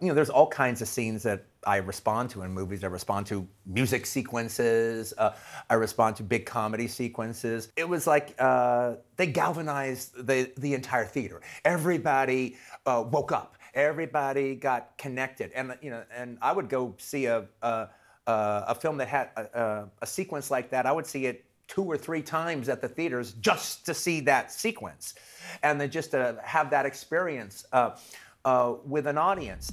you know, there's all kinds of scenes that I respond to in movies. I respond to music sequences. Uh, I respond to big comedy sequences. It was like uh, they galvanized the the entire theater. Everybody uh, woke up. Everybody got connected. And you know, and I would go see a a, a film that had a, a sequence like that. I would see it two or three times at the theaters just to see that sequence, and then just to have that experience. Uh, uh, with an audience.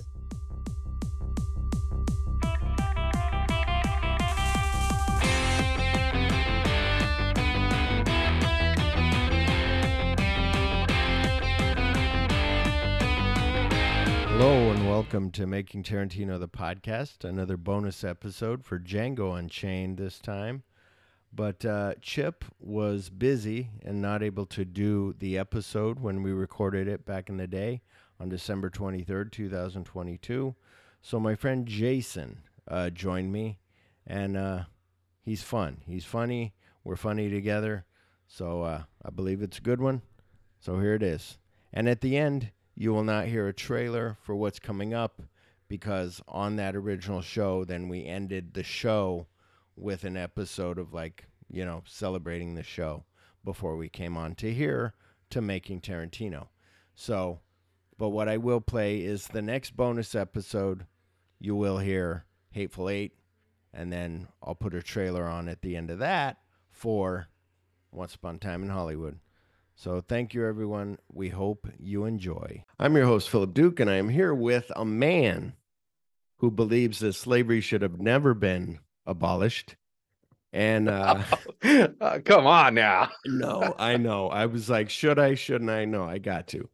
Welcome to Making Tarantino the podcast, another bonus episode for Django Unchained this time. But uh, Chip was busy and not able to do the episode when we recorded it back in the day on December 23rd, 2022. So my friend Jason uh, joined me, and uh, he's fun. He's funny. We're funny together. So uh, I believe it's a good one. So here it is. And at the end, you will not hear a trailer for what's coming up because on that original show, then we ended the show with an episode of like, you know, celebrating the show before we came on to here to making Tarantino. So, but what I will play is the next bonus episode. You will hear Hateful Eight, and then I'll put a trailer on at the end of that for Once Upon a Time in Hollywood. So thank you, everyone. We hope you enjoy. I'm your host, Phillip Duke, and I am here with a man who believes that slavery should have never been abolished. And uh, uh, come on now. no, I know. I was like, should I? Shouldn't I? No, I got to.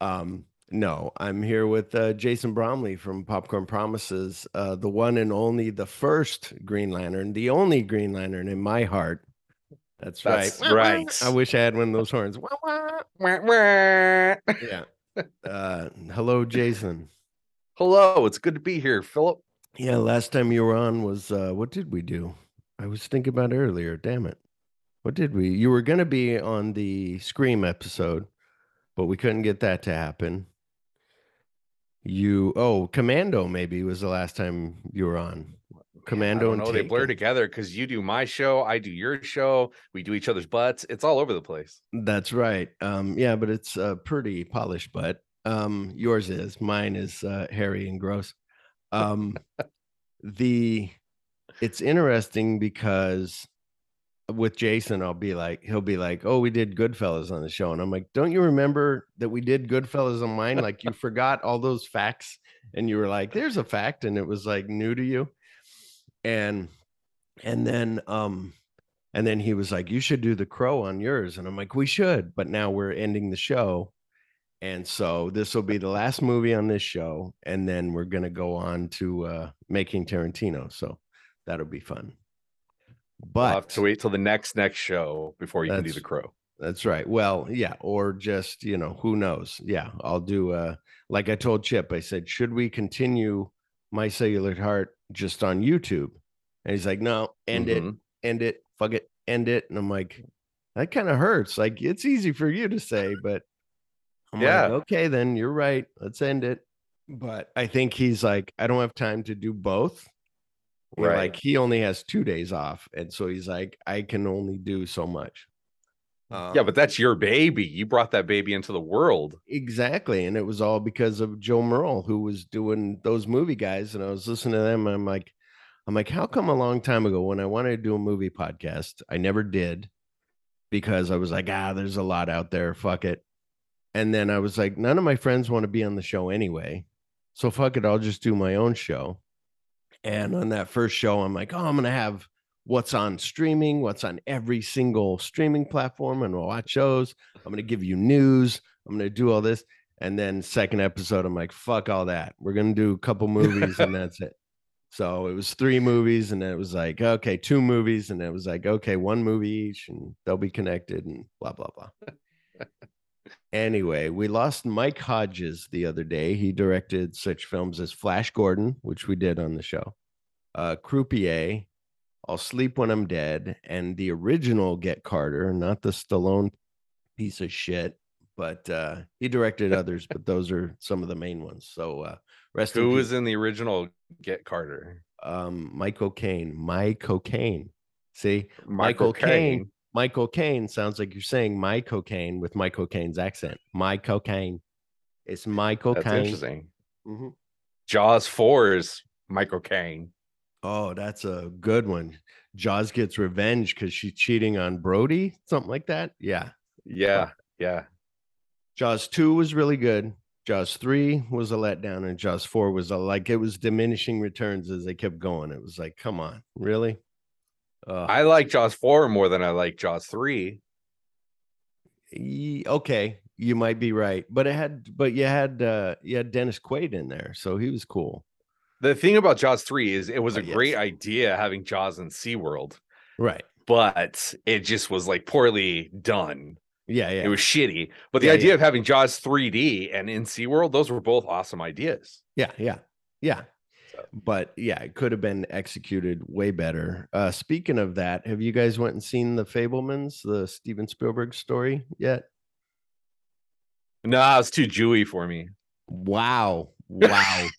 Um, no, I'm here with uh, Jason Bromley from Popcorn Promises, uh, the one and only, the first Green Lantern, the only Green Lantern in my heart. That's, That's right. right. I wish I had one of those horns. yeah. Uh, hello, Jason. Hello, it's good to be here, Phillip. Yeah, last time you were on was uh, what did we do? I was thinking about it earlier. Damn it. What did we? You were going to be on the Scream episode, but we couldn't get that to happen. You oh, Commando maybe was the last time you were on. Commando I know they blur together because you do my show, I do your show, we do each other's butts. It's all over the place. That's right. Um, yeah, but it's a pretty polished butt. Um, yours is, mine is uh, hairy and gross. Um, the it's interesting because with Jason, I'll be like, he'll be like, "Oh, we did Goodfellas on the show," and I'm like, "Don't you remember that we did Goodfellas on mine? Like you forgot all those facts, and you were like, "There's a fact," and it was like new to you." And and then um and then he was like, "You should do the Crow on yours," and I'm like, "We should," but now we're ending the show, and so this will be the last movie on this show, and then we're gonna go on to uh making Tarantino. So that'll be fun. But we'll have to wait till the next next show before you can do the crow. That's right. Well, yeah, or just, you know, who knows? Yeah, I'll do uh like I told Chip, I said, should we continue my cellular heart just on YouTube? And he's like, no, end mm-hmm. it, end it, fuck it, end it. And I'm like, that kind of hurts. Like it's easy for you to say, but I'm yeah, like, okay, then you're right. Let's end it. But I think he's like, I don't have time to do both. Right. Like he only has two days off. And so he's like, I can only do so much. Um, yeah, but that's your baby. You brought that baby into the world. Exactly. And it was all because of Joe Merle, who was doing those movie guys. And I was listening to them. I'm like, I'm like, how come a long time ago when I wanted to do a movie podcast, I never did because I was like, ah, there's a lot out there. Fuck it. And then I was like, none of my friends want to be on the show anyway. So fuck it. I'll just do my own show. And on that first show, I'm like, oh, I'm going to have what's on streaming, what's on every single streaming platform, and we'll watch shows. I'm going to give you news. I'm going to do all this. And then second episode, I'm like, fuck all that. We're going to do a couple movies and that's it. So it was three movies, and it was like, okay, two movies, and it was like, okay, one movie each, and they'll be connected, and blah blah blah. anyway, we lost Mike Hodges the other day. He directed such films as Flash Gordon, which we did on the show, uh, Croupier, I'll Sleep When I'm Dead, and the original Get Carter, not the Stallone piece of shit, but uh, he directed others, but those are some of the main ones. So uh, Rest in Who peace. was in the original Get Carter? um, Michael Caine. My cocaine. See, Michael Caine. Michael Caine sounds like you're saying my cocaine with Michael Caine's accent. My cocaine. It's Michael That's Caine. interesting. Mhm. Jaws 4 is Michael Caine. Oh, that's a good one. Jaws gets revenge because she's cheating on Brody, something like that. Yeah. Yeah, yeah. Jaws 2 was really good. Jaws 3 was a letdown, and Jaws 4 was a, like it was diminishing returns as they kept going. It was like, come on, really? Uh, I like Jaws 4 more than I like Jaws 3. Okay, you might be right, but it had, but you had, uh, you had Dennis Quaid in there, so he was cool, The thing about Jaws 3 is it was Oh, a great yes. idea having Jaws in SeaWorld, right? but it just was like poorly done. Yeah, yeah, It was shitty. But the Yeah, idea yeah. of having Jaws 3D and in SeaWorld, those were both awesome ideas. yeah, yeah, yeah. So- But yeah, it could have been executed way better. Uh, speaking of that, have you guys went and seen the Fabelmans, the Steven Spielberg story yet? No, it's too Jewy for me. Wow, wow.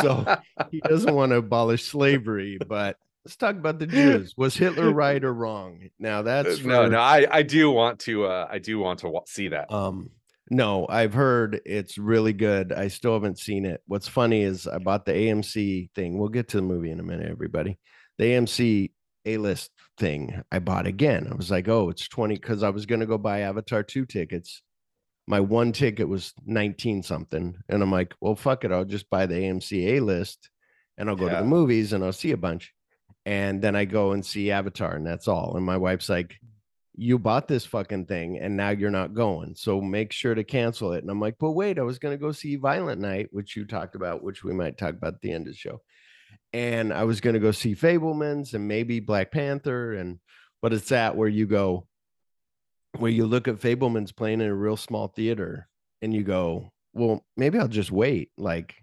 so he doesn't want to abolish slavery, but let's talk about the Jews. Was Hitler right or wrong? Now that's no, for- no, I, I do want to uh I do want to see that. Um, no, I've heard it's really good. I still haven't seen it. What's funny is I bought the AMC thing. We'll get to the movie in a minute, everybody. The AMC A list thing I bought again. I was like, oh, it's 20 because I was going to go buy Avatar 2 tickets. My one ticket was 19 something. And I'm like, well, fuck it. I'll just buy the AMC A list and I'll go to the movies and I'll see a bunch. And then I go and see Avatar, and that's all. And my wife's like, you bought this fucking thing and now you're not going. So make sure to cancel it. And I'm like, but wait, I was going to go see Violent Night, which you talked about, which we might talk about at the end of the show. And I was going to go see Fabelmans and maybe Black Panther. And, but it's that where you go, where you look at Fabelmans playing in a real small theater and you go, well, maybe I'll just wait. Like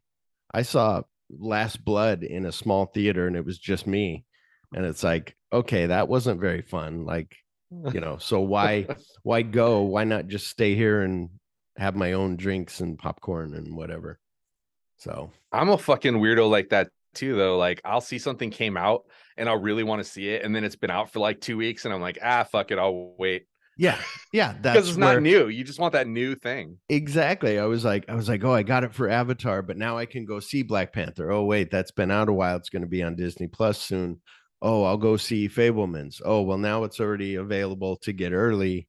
I saw Last Blood in a small theater and it was just me. And it's like, okay, that wasn't very fun. Like, you know so why why go why not just stay here and have my own drinks and popcorn and whatever so I'm a fucking weirdo like that too, though. Like I'll see something came out and I'll really want to see it, and then it's been out for like two weeks, and I'm like, ah, fuck it, I'll wait yeah yeah because that's it's where, not new. You just want that new thing. exactly i was like i was like oh i got it for avatar but now i can go see black panther oh wait that's been out a while it's going to be on disney plus soon oh i'll go see fabelmans oh well now it's already available to get early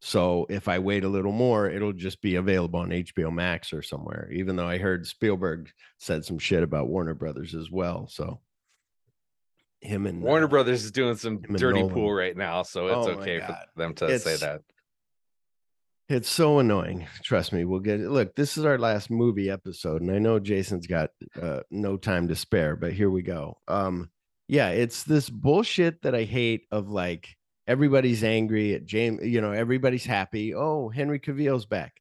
so if i wait a little more it'll just be available on hbo max or somewhere even though i heard spielberg said some shit about warner brothers as well so him and Warner uh, Brothers is doing some dirty Nolan. pool right now, so it's Oh okay for them to say that. It's so annoying. Trust me, we'll get it. Look, this is our last movie episode, and I know Jason's got uh, no time to spare, but here we go. Um, yeah, it's this bullshit that I hate of like everybody's angry at James, you know, everybody's happy. Oh, Henry Cavill's back.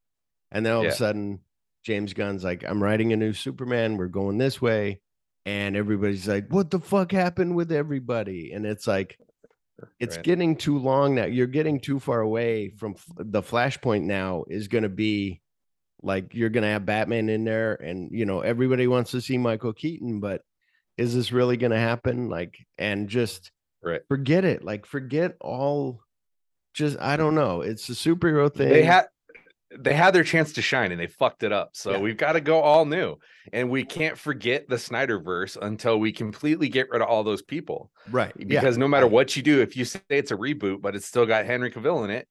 And then all of a sudden, James Gunn's like, I'm writing a new Superman. We're going this way. And everybody's like, what the fuck happened with everybody? And it's like, it's Right. getting too long now. You're getting too far away from f- the flashpoint now is going to be like you're going to have Batman in there and you know everybody wants to see Michael Keaton but is this really going to happen like and just Right. forget it like forget all just I don't know it's a superhero thing They had they had their chance to shine and they fucked it up. So Yeah. we've got to go all new. And we can't forget the Snyderverse until we completely get rid of all those people. right yeah, Because no matter what you do, if you say it's a reboot, but it's still got Henry Cavill in it,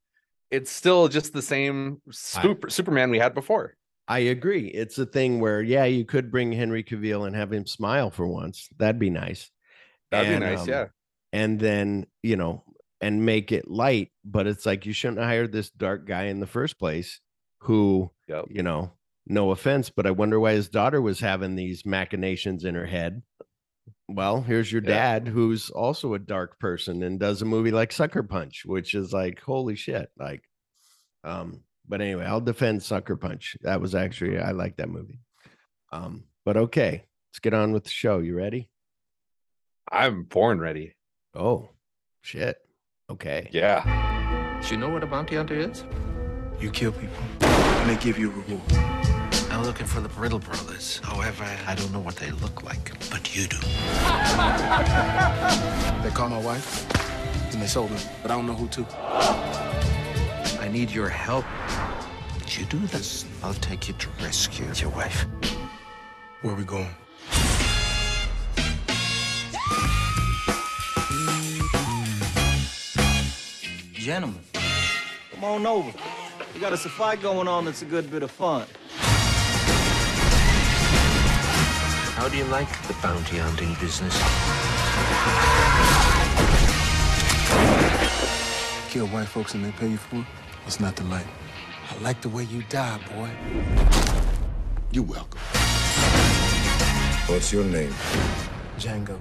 it's still just the same super, Superman we had before. I agree it's a thing where yeah you could bring Henry Cavill and have him smile for once that'd be nice That'd And, be nice, um, yeah. and then you know and make it light but it's like you shouldn't have hired this dark guy in the first place who Yep. you know no offense but i wonder why his daughter was having these machinations in her head well here's your Yeah. dad who's also a dark person and does a movie like sucker punch which is like holy shit like um but anyway i'll defend sucker punch that was actually i like that movie um but okay let's get on with the show you ready I'm born ready. oh shit okay Yeah. Do you know what a bounty hunter is? You kill people, and they give you a reward. I'm looking for the Brittle brothers. However, I don't know what they look like, but you do. They caught my wife, and they sold her, but I don't know who to. I need your help. If you do this, I'll take you to rescue your wife. Where are we going? Gentlemen, come on over. We got us a fight going on that's a good bit of fun. How do you like the bounty hunting business? Kill white folks and they pay you for it? What's not to like? I like the way you die, boy. You're welcome. What's your name? Django.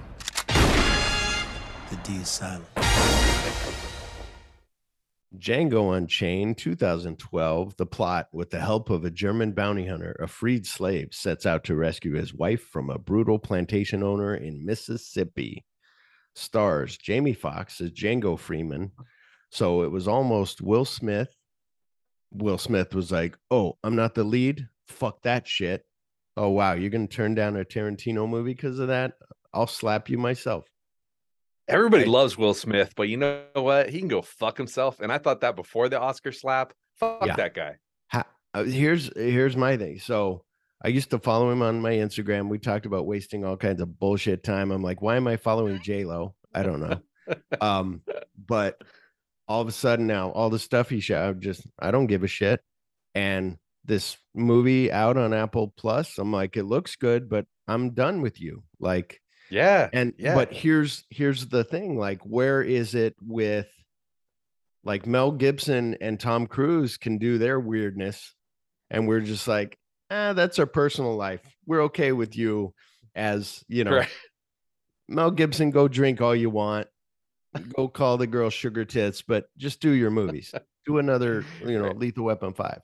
The D is silent. Django Unchained, 2012. The plot, with the help of a German bounty hunter, a freed slave sets out to rescue his wife from a brutal plantation owner in Mississippi. Stars Jamie Foxx as Django Freeman. So it was almost Will Smith. Will Smith was like, Oh, I'm not the lead. Fuck that shit. Oh, wow. You're going to turn down a Tarantino movie because of that? I'll slap you myself. Everybody loves Will Smith, but you know what? He can go fuck himself. And I thought that before the Oscar slap. Fuck Yeah. that guy. Uh, here's here's my thing. So I used to follow him on my Instagram. We talked about wasting all kinds of bullshit time. I'm like, why am I following J Lo? I don't know. um, but all of a sudden now, all the stuff he shot, I'm just I don't give a shit. And this movie out on Apple Plus, I'm like, it looks good, but I'm done with you. Like, Yeah. and yeah. but here's here's the thing like where is it with like mel gibson and tom cruise can do their weirdness and we're just like ah that's our personal life we're okay with you as you know Right. mel gibson go drink all you want go call the girl sugar tits but just do your movies do another you know Right. lethal weapon 5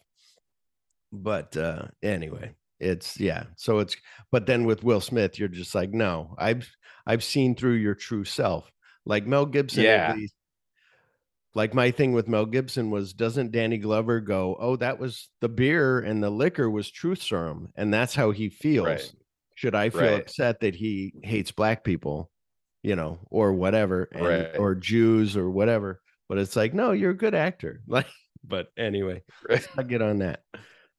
but uh anyway it's yeah so it's but then with will smith you're just like no i've i've seen through your true self like mel gibson Yeah. least like my thing with mel gibson was doesn't danny glover go oh that was the beer and the liquor was truth serum and that's how he feels Right. should i feel Right. upset that he hates black people you know or whatever and, Right. or jews or whatever but it's like no you're a good actor like but anyway Right. I get on that.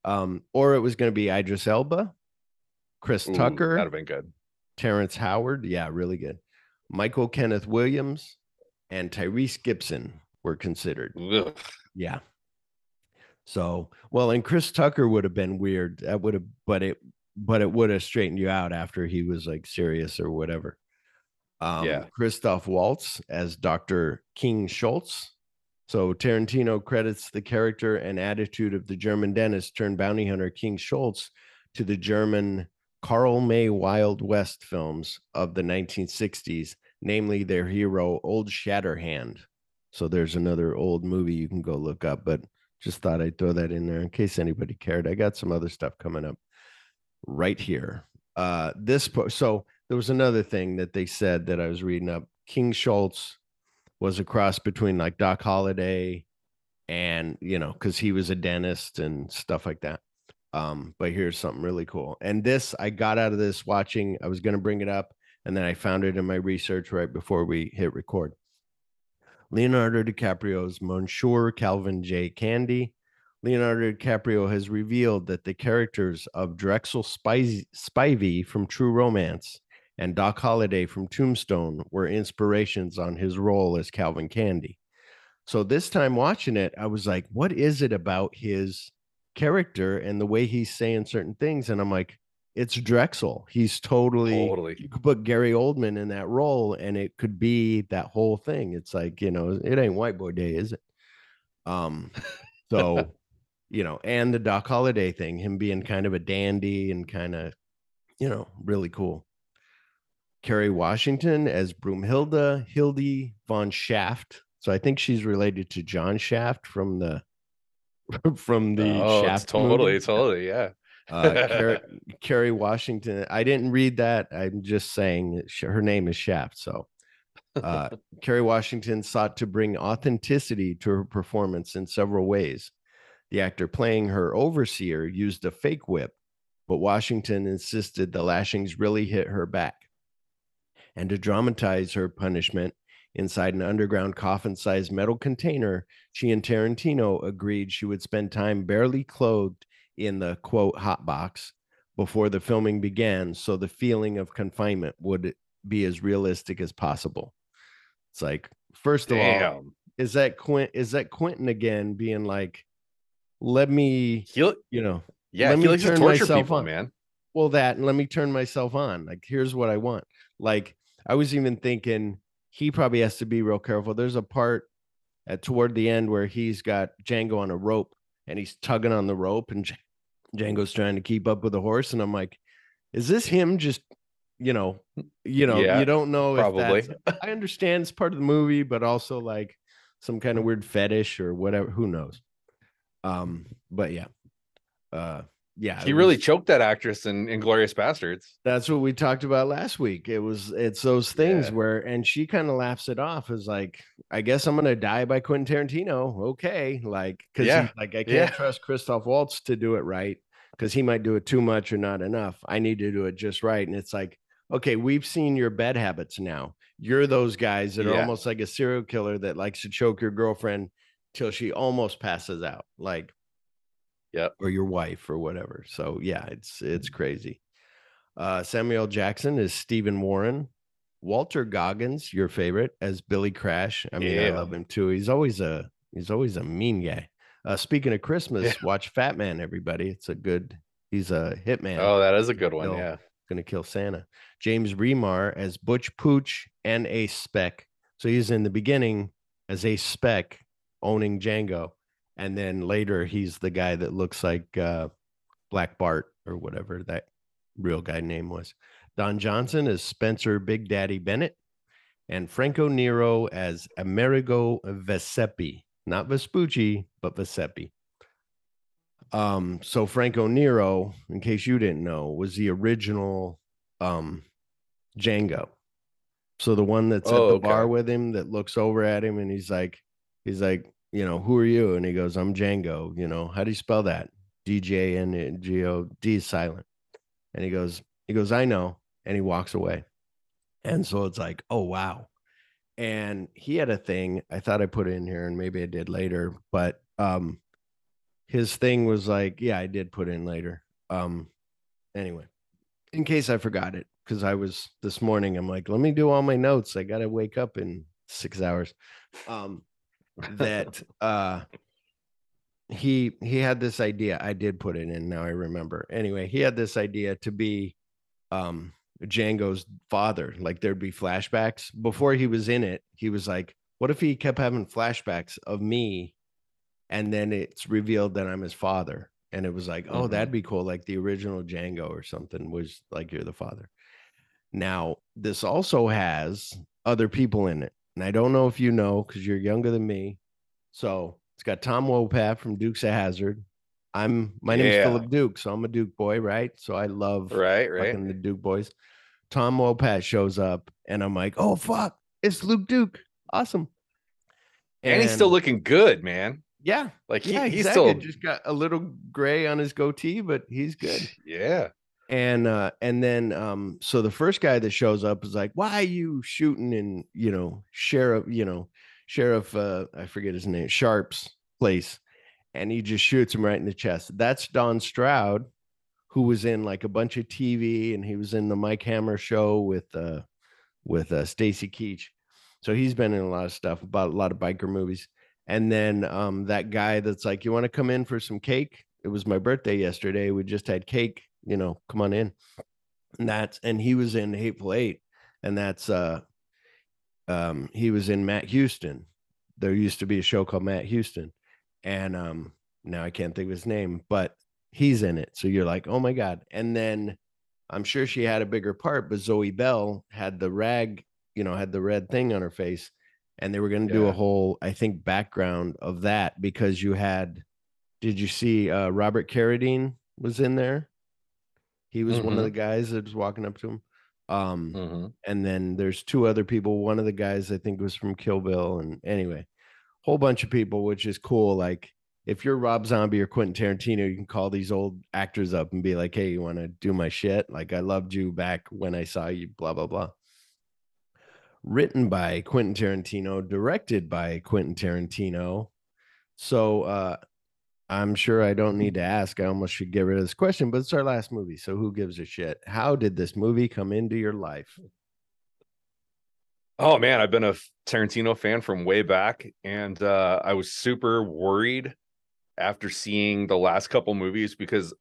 Um, or it was going to be Idris Elba, Chris Ooh, Tucker, That'd have been good. Terrence Howard. Yeah, really good. Michael Kenneth Williams and Tyrese Gibson were considered. Ugh. Yeah. So, well, and Chris Tucker would have been weird. That would have, but it, but it would have straightened you out after he was like serious or whatever. Um, Yeah. Christoph Waltz as Dr. King Schultz. So Tarantino credits the character and attitude of the German dentist turned bounty hunter King Schultz to the German Karl May Wild West films of the 1960s, namely their hero Old Shatterhand. So there's another old movie you can go look up, but just thought I'd throw that in there in case anybody cared. I got some other stuff coming up right here. Uh this po- so there was another thing that they said that I was reading up. King Schultz was a cross between like Doc Holliday and you know, because he was a dentist and stuff like that. Um, but here's something really cool. And this I got out of this watching, I was gonna bring it up, and then I found it in my research right before we hit record. Leonardo DiCaprio's Monsieur Calvin J. Candy. Leonardo DiCaprio has revealed that the characters of Drexel Spivey from True Romance and Doc Holliday from Tombstone were inspirations on his role as Calvin Candy. So this time watching it, I was like, what is it about his character and the way he's saying certain things? And I'm like, it's Drexel. He's totally Totally. you could put Gary Oldman in that role and it could be that whole thing. It's like, you know, it ain't white boy day, is it? Um, so you know, and the Doc Holliday thing, him being kind of a dandy and kind of, you know, really cool. Kerry Washington as Broomhilda Hildy von Shaft. So I think she's related to John Shaft from the from the oh, Shaft totally, movie. totally, yeah. Uh, Kerry, Kerry Washington. I didn't read that. I'm just saying her name is Shaft. So, uh, Kerry Washington sought to bring authenticity to her performance in several ways. The actor playing her overseer used a fake whip but Washington insisted the lashings really hit her back. And to dramatize her punishment, inside an underground coffin sized metal container, she and Tarantino agreed she would spend time barely clothed in the quote hot box before the filming began so the feeling of confinement would be as realistic as possible. It's like, first of all, is that Quint is that Quentin again being like, let me, He, you know, yeah, Let me turn torture myself people, on. man. well that and let me turn myself on like here's what i want like i was even thinking he probably has to be real careful. There's a part at toward the end where he's got django on a rope and he's tugging on the rope and django's trying to keep up with the horse. And i'm like is this him just you know you know Yeah, you don't know probably. i understand it's part of the movie but also like some kind of weird fetish or whatever who knows? Um but yeah uh yeah He really was- choked that actress in Inglourious Basterds. that's what we talked about last week. It was it's those things Yeah. where and she kind of laughs it off as like, I guess I'm gonna die by Quentin Tarantino. Okay. Like because Yeah. like I can't Yeah. trust Christoph Waltz to do it right because he might do it too much or not enough. I need to do it just right. And it's like, okay, we've seen your bed habits now. You're those guys that are almost like a serial killer that likes to choke your girlfriend till she almost passes out. Like Yep. or your wife or whatever. So yeah, it's it's crazy. Uh, Samuel Jackson is Stephen Warren. Walter Goggins, your favorite, as Billy Crash. I mean, I love him too. He's always a he's always a mean guy. Uh, speaking of Christmas, watch Fat Man, everybody. It's a good. He's a hitman. Oh, that is a good one. Bill. Yeah. Gonna kill Santa. James Remar as Butch Pooch and a Speck. So he's in the beginning as a Speck owning Django, and then later he's the guy that looks like uh, Black Bart or whatever that real guy name was. Don Johnson as Spencer Big Daddy Bennett, and Franco Nero as Amerigo Vespucci, not Vespucci, but Vespucci. Um, so Franco Nero, in case you didn't know, was the original um Django. So the one that's Oh, at the okay. bar with him that looks over at him and he's like, he's like, you know, who are you? And he goes, I'm Django. You know, how do you spell that? D J N G O D is silent. And he goes, he goes, I know. And he walks away. And so it's like, oh wow. And he had a thing. I thought I put in here and maybe I did later, but um his thing was like, yeah, I did put in later. Um anyway, in case I forgot it, because I was this morning, I'm like, let me do all my notes. I gotta wake up in six hours. Um that uh he he had this idea. I did put it in now I remember. Anyway, he had this idea to be um Django's father. Like there'd be flashbacks. Before he was in it, he was like, what if he kept having flashbacks of me and then it's revealed that I'm his father? And it was like, oh, Mhm. that'd be cool. Like the original Django or something was like you're the father. Now, this also has other people in it. And I don't know if you know because you're younger than me. So it's got Tom Wopat from Dukes of Hazzard. I'm my name's Yeah. Phillip Duke, so I'm a Duke boy, right? So I love Right. Right. fucking the Duke boys. Tom Wopat shows up, and I'm like, oh fuck, it's Luke Duke. Awesome. And, he's still looking good, man. yeah, Like he, yeah, he's exactly. still just got a little gray on his goatee, but he's good. Yeah. And uh, and then um, so the first guy that shows up is like, why are you shooting in, you know, sheriff, you know, sheriff, uh, I forget his name, Sharp's place, and he just shoots him right in the chest. That's Don Stroud, who was in like a bunch of TV, and he was in the Mike Hammer show with uh, with uh, Stacy Keach. So he's been in a lot of stuff about a lot of biker movies. And then um, that guy that's like, you want to come in for some cake? It was my birthday yesterday. We just had cake. You know, come on in. And that's and he was in Hateful Eight, and that's uh, um, he was in Matt Houston. There used to be a show called Matt Houston, and um, now I can't think of his name, but he's in it. So you're like, oh my god. And then I'm sure she had a bigger part, but Zoe Bell had the rag, you know, had the red thing on her face, and they were going to do a whole, I think, background of that because you had. Did you see uh, Robert Carradine was in there? He was one of Mhm. the guys that was walking up to him. Um, Mhm. and then there's two other people. One of the guys I think was from Kill Bill, and anyway, whole bunch of people, which is cool. Like if you're Rob Zombie or Quentin Tarantino, you can call these old actors up and be like, "Hey, you want to do my shit? Like I loved you back when I saw you." Blah blah blah. Written by Quentin Tarantino, directed by Quentin Tarantino. So uh, I'm sure I don't need to ask. I almost should get rid of this question, but it's our last movie. So who gives a shit? How did this movie come into your life? Oh man, I've been a Tarantino fan from way back, and uh, I was super worried after seeing the last couple movies because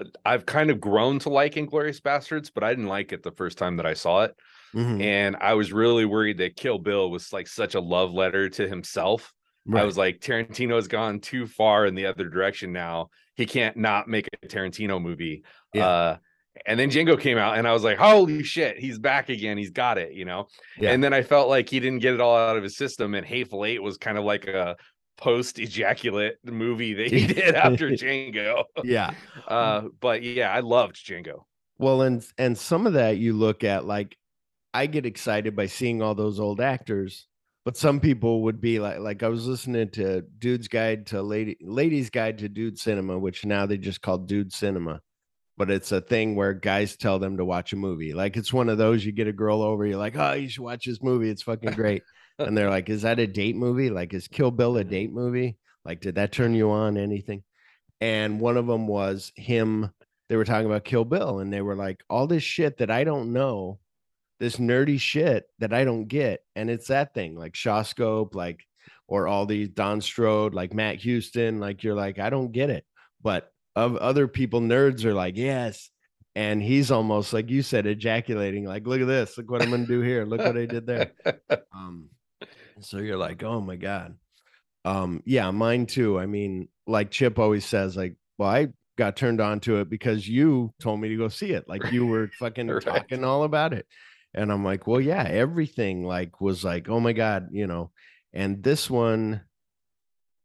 uh, I've kind of grown to like Inglourious Basterds, but I didn't like it the first time that I saw it, Mhm. and I was really worried that Kill Bill was like such a love letter to himself. I was like, Tarantino's gone too far in the other direction now. He can't not make a Tarantino movie. Yeah. Uh, and then Django came out, and I was like, holy shit, he's back again. He's got it, you know? Yeah. And then I felt like he didn't get it all out of his system. And Hateful Eight was kind of like a post ejaculate movie that he did after Django. yeah. Uh, but yeah, I loved Django. Well, and and some of that you look at like I get excited by seeing all those old actors, but some people would be like like I was listening to Dude's Guide to Lady Ladies Guide to Dude Cinema, which now they just call Dude Cinema. But it's a thing where guys tell them to watch a movie. Like it's one of those you get a girl over, you're like, oh, you should watch this movie. It's fucking great. and they're like, is that a date movie? Like, is Kill Bill a date movie? Like, did that turn you on? Anything? And one of them was him they were talking about Kill Bill and they were like, all this shit that I don't know, this nerdy shit that I don't get. And it's that thing like Shawscope, like, or all these Don Stroud, like Matt Houston, like you're like, I don't get it. But of other people, nerds are like, yes. And he's almost like you said, ejaculating, like, look at this, look what I'm gonna do here, look what I did there. Um, so you're like, oh my god. Um, yeah, mine too. I mean, like Chip always says, like, well, I got turned on to it because you told me to go see it. Like you were fucking Right. talking all about it. And I'm like, well, yeah, everything like was like, oh my God, you know. And this one,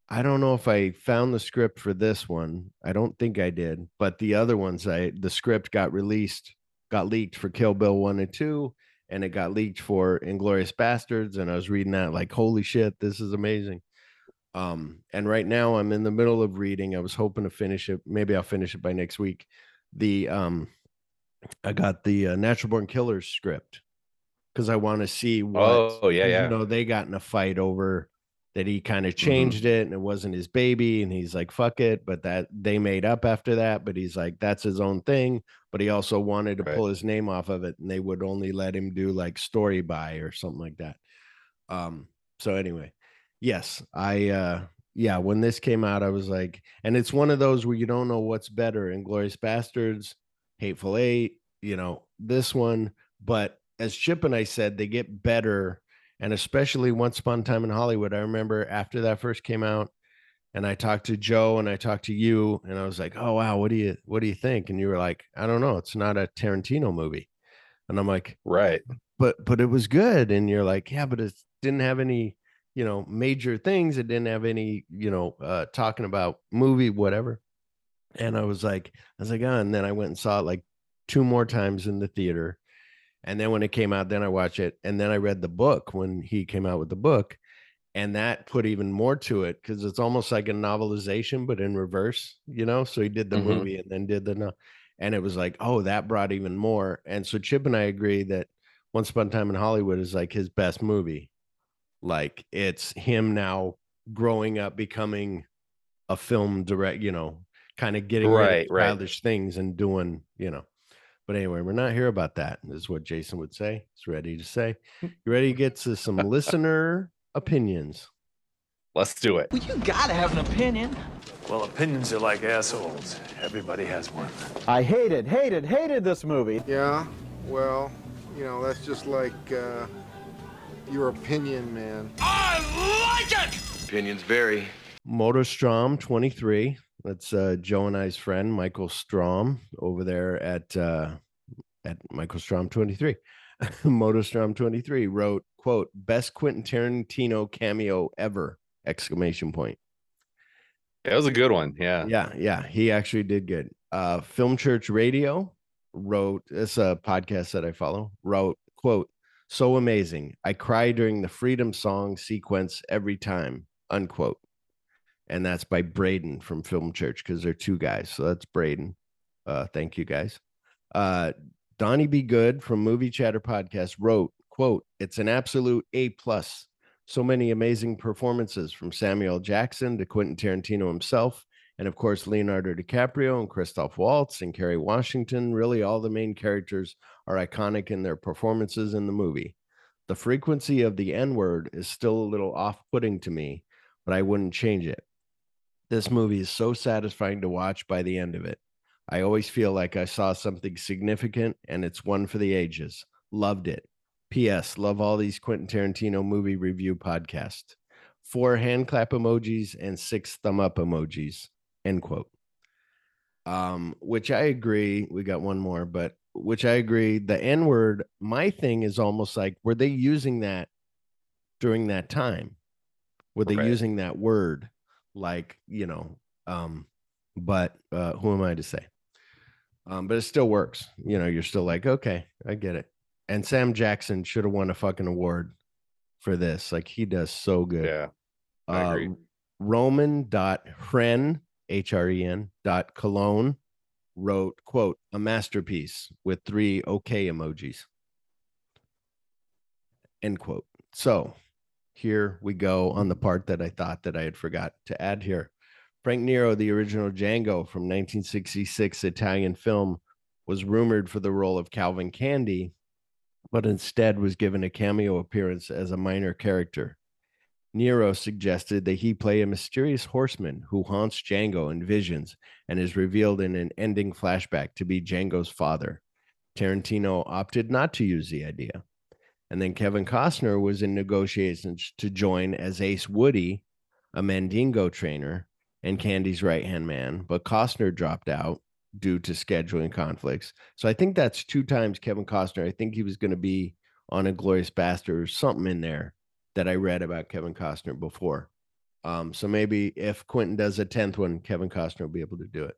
I don't know if I found the script for this one. I don't think I did, but the other ones, I the script got released, got leaked for Kill Bill one and two, and it got leaked for Inglourious Basterds. And I was reading that like, holy shit, this is amazing. Um, and right now I'm in the middle of reading. I was hoping to finish it. Maybe I'll finish it by next week. The um, I got the uh, Natural Born Killers script because I want to see what. Oh, yeah, yeah. You know, they got in a fight over that he kind of Mm-hmm. changed it and it wasn't his baby, and he's like, "Fuck it," but that they made up after that. But he's like, "That's his own thing." But he also wanted to Right. pull his name off of it, and they would only let him do like story by or something like that. Um. So anyway, yes, I uh yeah, when this came out, I was like, and it's one of those where you don't know what's better, Inglourious Basterds, Hateful Eight, you know, this one. But as Chip and I said, they get better. And especially Once Upon a Time in Hollywood, I remember after that first came out, and I talked to Joe and I talked to you, and I was like, "Oh wow, what do you what do you think?" And you were like, "I don't know, it's not a Tarantino movie," and I'm like, Right. but but it was good and you're like yeah but it didn't have any you know major things it didn't have any you know uh talking about movie whatever and i was like i was like oh and then i went and saw it like two more times in the theater and then when it came out then i watched it and then i read the book when he came out with the book and that put even more to it because it's almost like a novelization but in reverse you know so he did the Mhm. movie and then did the no and it was like oh that brought even more and so chip and i agree that once upon a time in hollywood is like his best movie like it's him now growing up becoming a film direct you know kind of getting rid Right, of right. childish things and doing you know but anyway we're not here about that is what jason would say he's ready to say you ready to get to some listener opinions Let's do it. Well, you gotta have an opinion. Well, opinions are like assholes. Everybody has one. I hated, hated, hated this movie. Yeah, well, you know, that's just like uh, your opinion, man. I like it! Opinions vary. Motostrom 23. That's uh, Joe and I's friend, Michael Strom, over there at uh, at Michael Strom 23. Motostrom 23 wrote, quote, best Quentin Tarantino cameo ever, exclamation point. That was a good one. Yeah. Yeah, yeah, he actually did good. Uh, Film Church Radio wrote, it's a podcast that I follow, wrote, quote, so amazing. I cry during the freedom song sequence every time, unquote. And that's by Braden from Film Church because they're two guys. So that's Braden. Uh, thank you guys. Uh, Donnie Be Good from Movie Chatter Podcast wrote, quote, it's an absolute A plus. So many amazing performances from Samuel Jackson to Quentin Tarantino himself, and of course Leonardo DiCaprio and Christoph Waltz and Kerry Washington. Really, all the main characters are iconic in their performances in the movie. The frequency of the N word is still a little off putting to me, but I wouldn't change it. This movie is so satisfying to watch by the end of it. I always feel like I saw something significant and it's one for the ages. Loved it. P.S. Love all these Quentin Tarantino movie review podcasts. Four hand clap emojis and six thumb up emojis. End quote. Um, which I agree. We got one more, but which I agree. The N word, my thing is almost like, were they using that during that time? Were they Right. using that word? Like, you know, um, but uh, who am I to say? Um, but it still works. You know, you're still like, okay, I get it. And Sam Jackson should have won a fucking award for this. Like he does so good. Yeah. I Uh, agree. Roman dot Hren H R E N dot Cologne wrote quote a masterpiece with three okay emojis. End quote. So here we go on the part that I thought that I had forgot to add here. Frank Nero, the original Django from 1966 Italian film, was rumored for the role of Calvin Candy, but instead was given a cameo appearance as a minor character. Nero suggested that he play a mysterious horseman who haunts Django in visions and is revealed in an ending flashback to be Django's father. Tarantino opted not to use the idea. And then Kevin Costner was in negotiations to join as Ace Woody, a Mandingo trainer and Candy's right hand man, but Costner dropped out due to scheduling conflicts. So I think that's two times Kevin Costner. I think he was going to be on a Glorious Bastard or something in there that I read about Kevin Costner before. Um, so maybe if Quentin does a 10th one, Kevin Costner will be able to do it.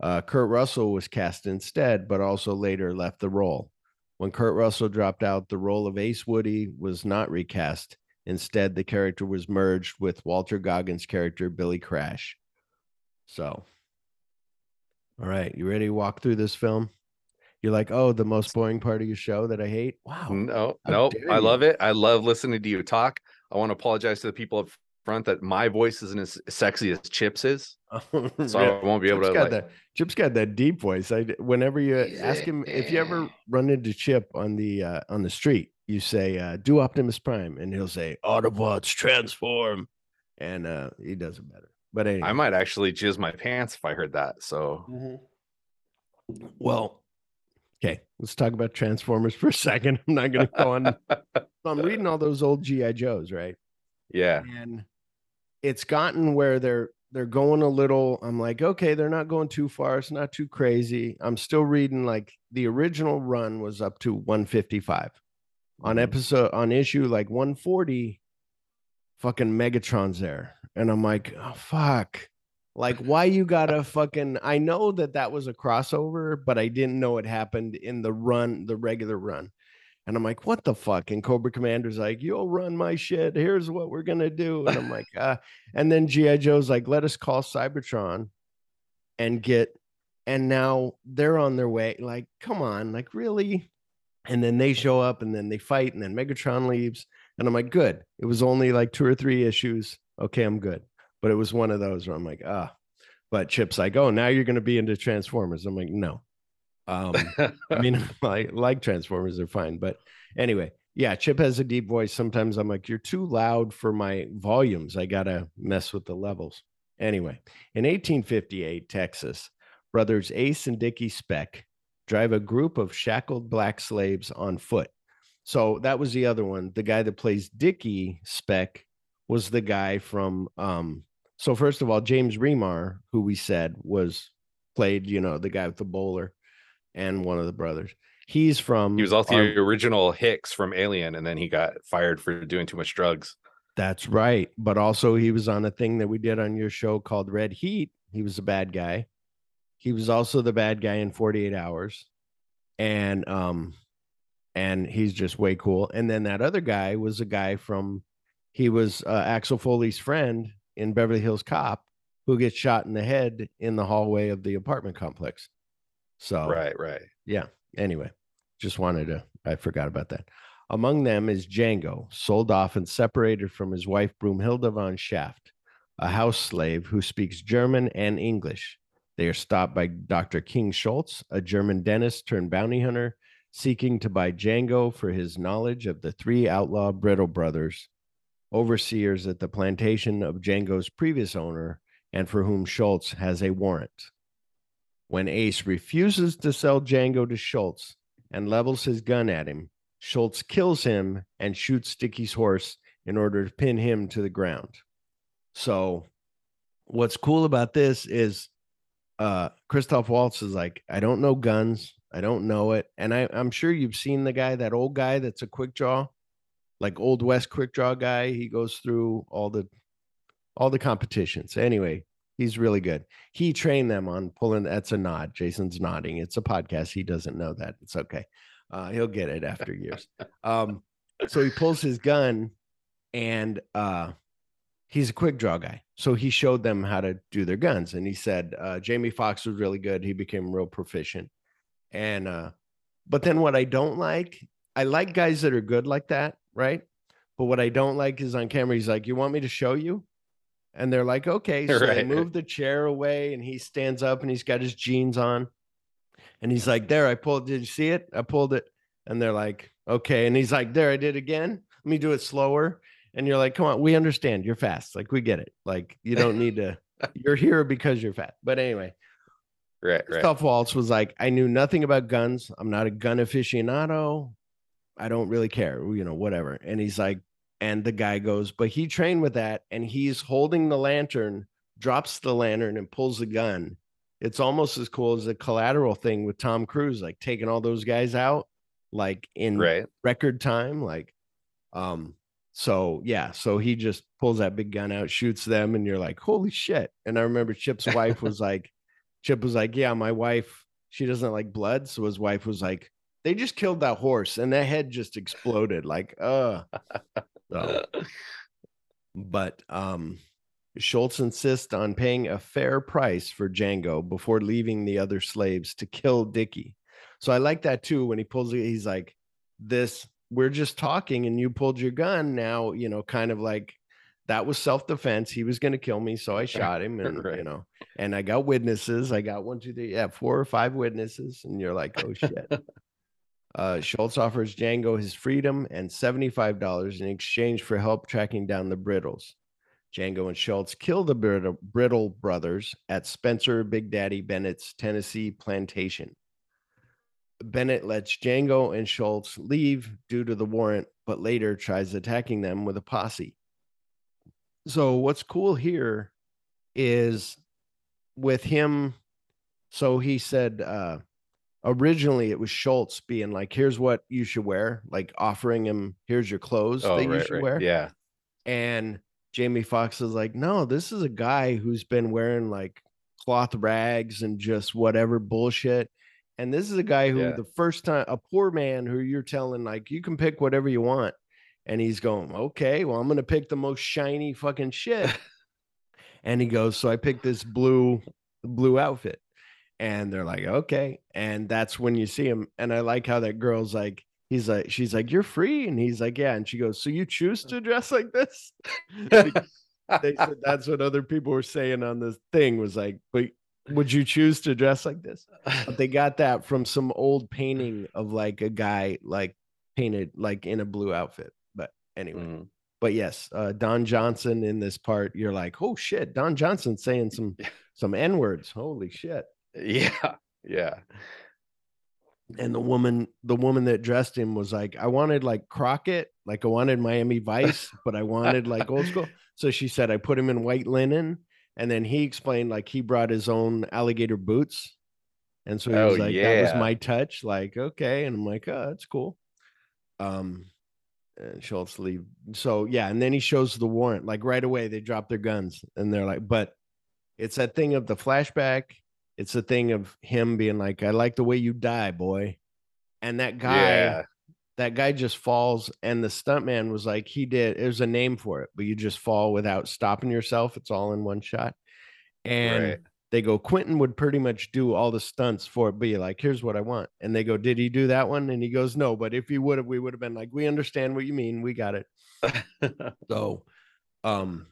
Uh, Kurt Russell was cast instead, but also later left the role. When Kurt Russell dropped out, the role of Ace Woody was not recast. Instead, the character was merged with Walter Goggins' character, Billy Crash. So, all right, you ready to walk through this film? You're like, oh, the most boring part of your show that I hate? Wow. No, oh, no, dare I love it. I love listening to you talk. I want to apologize to the people up front that my voice isn't as sexy as Chips is, so I won't be able Chip's to got like. that. Chip's got that deep voice. I whenever you ask him if you ever run into Chip on the uh, on the street, you say, uh, "Do Optimus Prime," and he'll say, "Autobots transform," and uh, he does it better. But anyway, I might actually jizz my pants if I heard that. So well, okay, let's talk about Transformers for a second. I'm not going to go on. so I'm reading all those old GI Joes, right? yeah, and it's gotten where they're they're going a little i'm like okay they're not going too far it's not too crazy. I'm still reading like the original run was up to 155 on mm-hmm. episode on issue like 140 fucking megatron's there. And i'm like oh fuck. Like why you gotta fucking i know that that was a crossover but i didn't know it happened in the run the regular run and I'm like, what the fuck? And Cobra Commander's like, you'll run my shit. Here's what we're gonna do. And I'm like, uh, and then G.I. Joe's like, let us call Cybertron and get, and now they're on their way. Like, come on, like really? And then they show up and then they fight, and then Megatron leaves. And I'm like, good. It was only like two or three issues. Okay, I'm good. But it was one of those where I'm like, ah. But Chip's like, oh, now you're gonna be into Transformers. I'm like, no. Um, I mean, I like Transformers, they're fine. But anyway, yeah, Chip has a deep voice. Sometimes I'm like, you're too loud for my volumes. I got to mess with the levels. Anyway, in 1858, Texas, brothers Ace and Dickie Speck drive a group of shackled black slaves on foot. So that was the other one. The guy that plays Dickie Speck was the guy from. Um, so first of all, James Remar, who we said was played, you know, the guy with the bowler and one of the brothers. He's from. he was also our- the original Hicks from Alien, and then he got fired for doing too much drugs. That's right. But also, he was on a thing that we did on your show called Red Heat. He was a bad guy. He was also the bad guy in 48 Hours. And, um, and he's just way cool. And then that other guy was a guy from, he was uh, Axel Foley's friend in Beverly Hills Cop who gets shot in the head in the hallway of the apartment complex. So Right, right. yeah. Anyway, just wanted to, I forgot about that. Among them is Django, sold off and separated from his wife Broomhilda von Shaft, a house slave who speaks German and English. They are stopped by Dr. King Schultz, a German dentist turned bounty hunter, seeking to buy Django for his knowledge of the three outlaw Brittle brothers, overseers at the plantation of Django's previous owner, and for whom Schultz has a warrant. When Ace refuses to sell Django to Schultz and levels his gun at him, Schultz kills him and shoots Dickie's horse in order to pin him to the ground. So, what's cool about this is uh Christoph Waltz is like, I don't know guns, I don't know it. And I, I'm sure you've seen the guy, that old guy that's a quick draw, like old West quick draw guy. He goes through all the all the competitions. Anyway, he's really good. He trained them on pulling. That's a nod. Jason's nodding. It's a podcast. He doesn't know that. It's okay. Uh, he'll get it after years. Um, so he pulls his gun, and uh, he's a quick draw guy. So he showed them how to do their guns, and he said uh, Jamie Foxx was really good. He became real proficient. And uh, but then what I don't like, I like guys that are good like that, right? But what I don't like is on camera, he's like, "You want me to show you?" And they're like, okay. So they move the chair away and he stands up and he's got his jeans on. And he's like, there, I pulled, did you see it? I pulled it. And they're like, okay. And he's like, there, I did again. Let me do it slower. And you're like, come on, we understand. You're fast. Like, we get it. Like, you don't need to, you're here because you're fat. But anyway, Right, right. Christoph Waltz was like, I knew nothing about guns. I'm not a gun aficionado. I don't really care, you know, whatever. And he's like, and the guy goes, but he trained with that and he's holding the lantern, drops the lantern and pulls the gun. It's almost as cool as the collateral thing with Tom Cruise, like taking all those guys out like in Right. record time. Like, um, so yeah, so he just pulls that big gun out, shoots them, and you're like, holy shit. And I remember Chip's wife was like, Chip was like, Yeah, my wife, she doesn't like blood. So his wife was like, They just killed that horse and that head just exploded. Like, uh so, but um Schultz insists on paying a fair price for Django before leaving the other slaves to kill Dickie. So I like that too. When he pulls it, he's like, This, we're just talking and you pulled your gun. Now, you know, kind of like that was self-defense. He was gonna kill me, so I shot him, and you know, and I got witnesses. I got one, two, three, yeah, four or five witnesses, and you're like, oh shit. uh, Schultz offers Django his freedom and seventy-five dollars in exchange for help tracking down the Brittles. Django and Schultz kill the Brittle brothers at Spencer Big Daddy Bennett's Tennessee plantation. Bennett lets Django and Schultz leave due to the warrant, but later tries attacking them with a posse. So what's cool here is with him. So he said uh originally it was Schultz being like, here's what you should wear, like offering him, here's your clothes Oh, that you should right. wear. Yeah. And Jamie Foxx is like, no, this is a guy who's been wearing like cloth rags and just whatever bullshit. And this is a guy who Yeah. the first time a poor man who you're telling like you can pick whatever you want. And he's going, okay, well, I'm gonna pick the most shiny fucking shit. and he goes, so I picked this blue, blue outfit. And they're like, okay. And that's when you see him. And I like how that girl's like, he's like, she's like, you're free. And he's like, yeah. And she goes, so you choose to dress like this? they said that's what other people were saying on this thing was like, but would you choose to dress like this? But they got that from some old painting of like a guy like painted like in a blue outfit. But anyway, Mm. but yes, uh, Don Johnson in this part, you're like, oh shit, Don Johnson saying some some n words. Holy shit! Yeah. Yeah. And the woman, the woman that dressed him was like, I wanted like Crockett, like I wanted Miami Vice, but I wanted like old school. So she said, I put him in white linen. And then he explained like he brought his own alligator boots. And so he was Oh, like, that was my touch. Like, okay. And I'm like, oh, that's cool. Um, and Schultz leave. So yeah, and then he shows the warrant. Like right away, they drop their guns and they're like, but it's that thing of the flashback. It's a thing of him being like, I like the way you die, boy. And that guy, Yeah. that guy just falls, and the stuntman was like, he did. There's a name for it, but you just fall without stopping yourself. It's all in one shot, and. Right. They go, Quentin would pretty much do all the stunts for it, be like, here's what I want. And they go, Did he do that one? And he goes, No, but if he would have, we would have been like, We understand what you mean. We got it. So, um,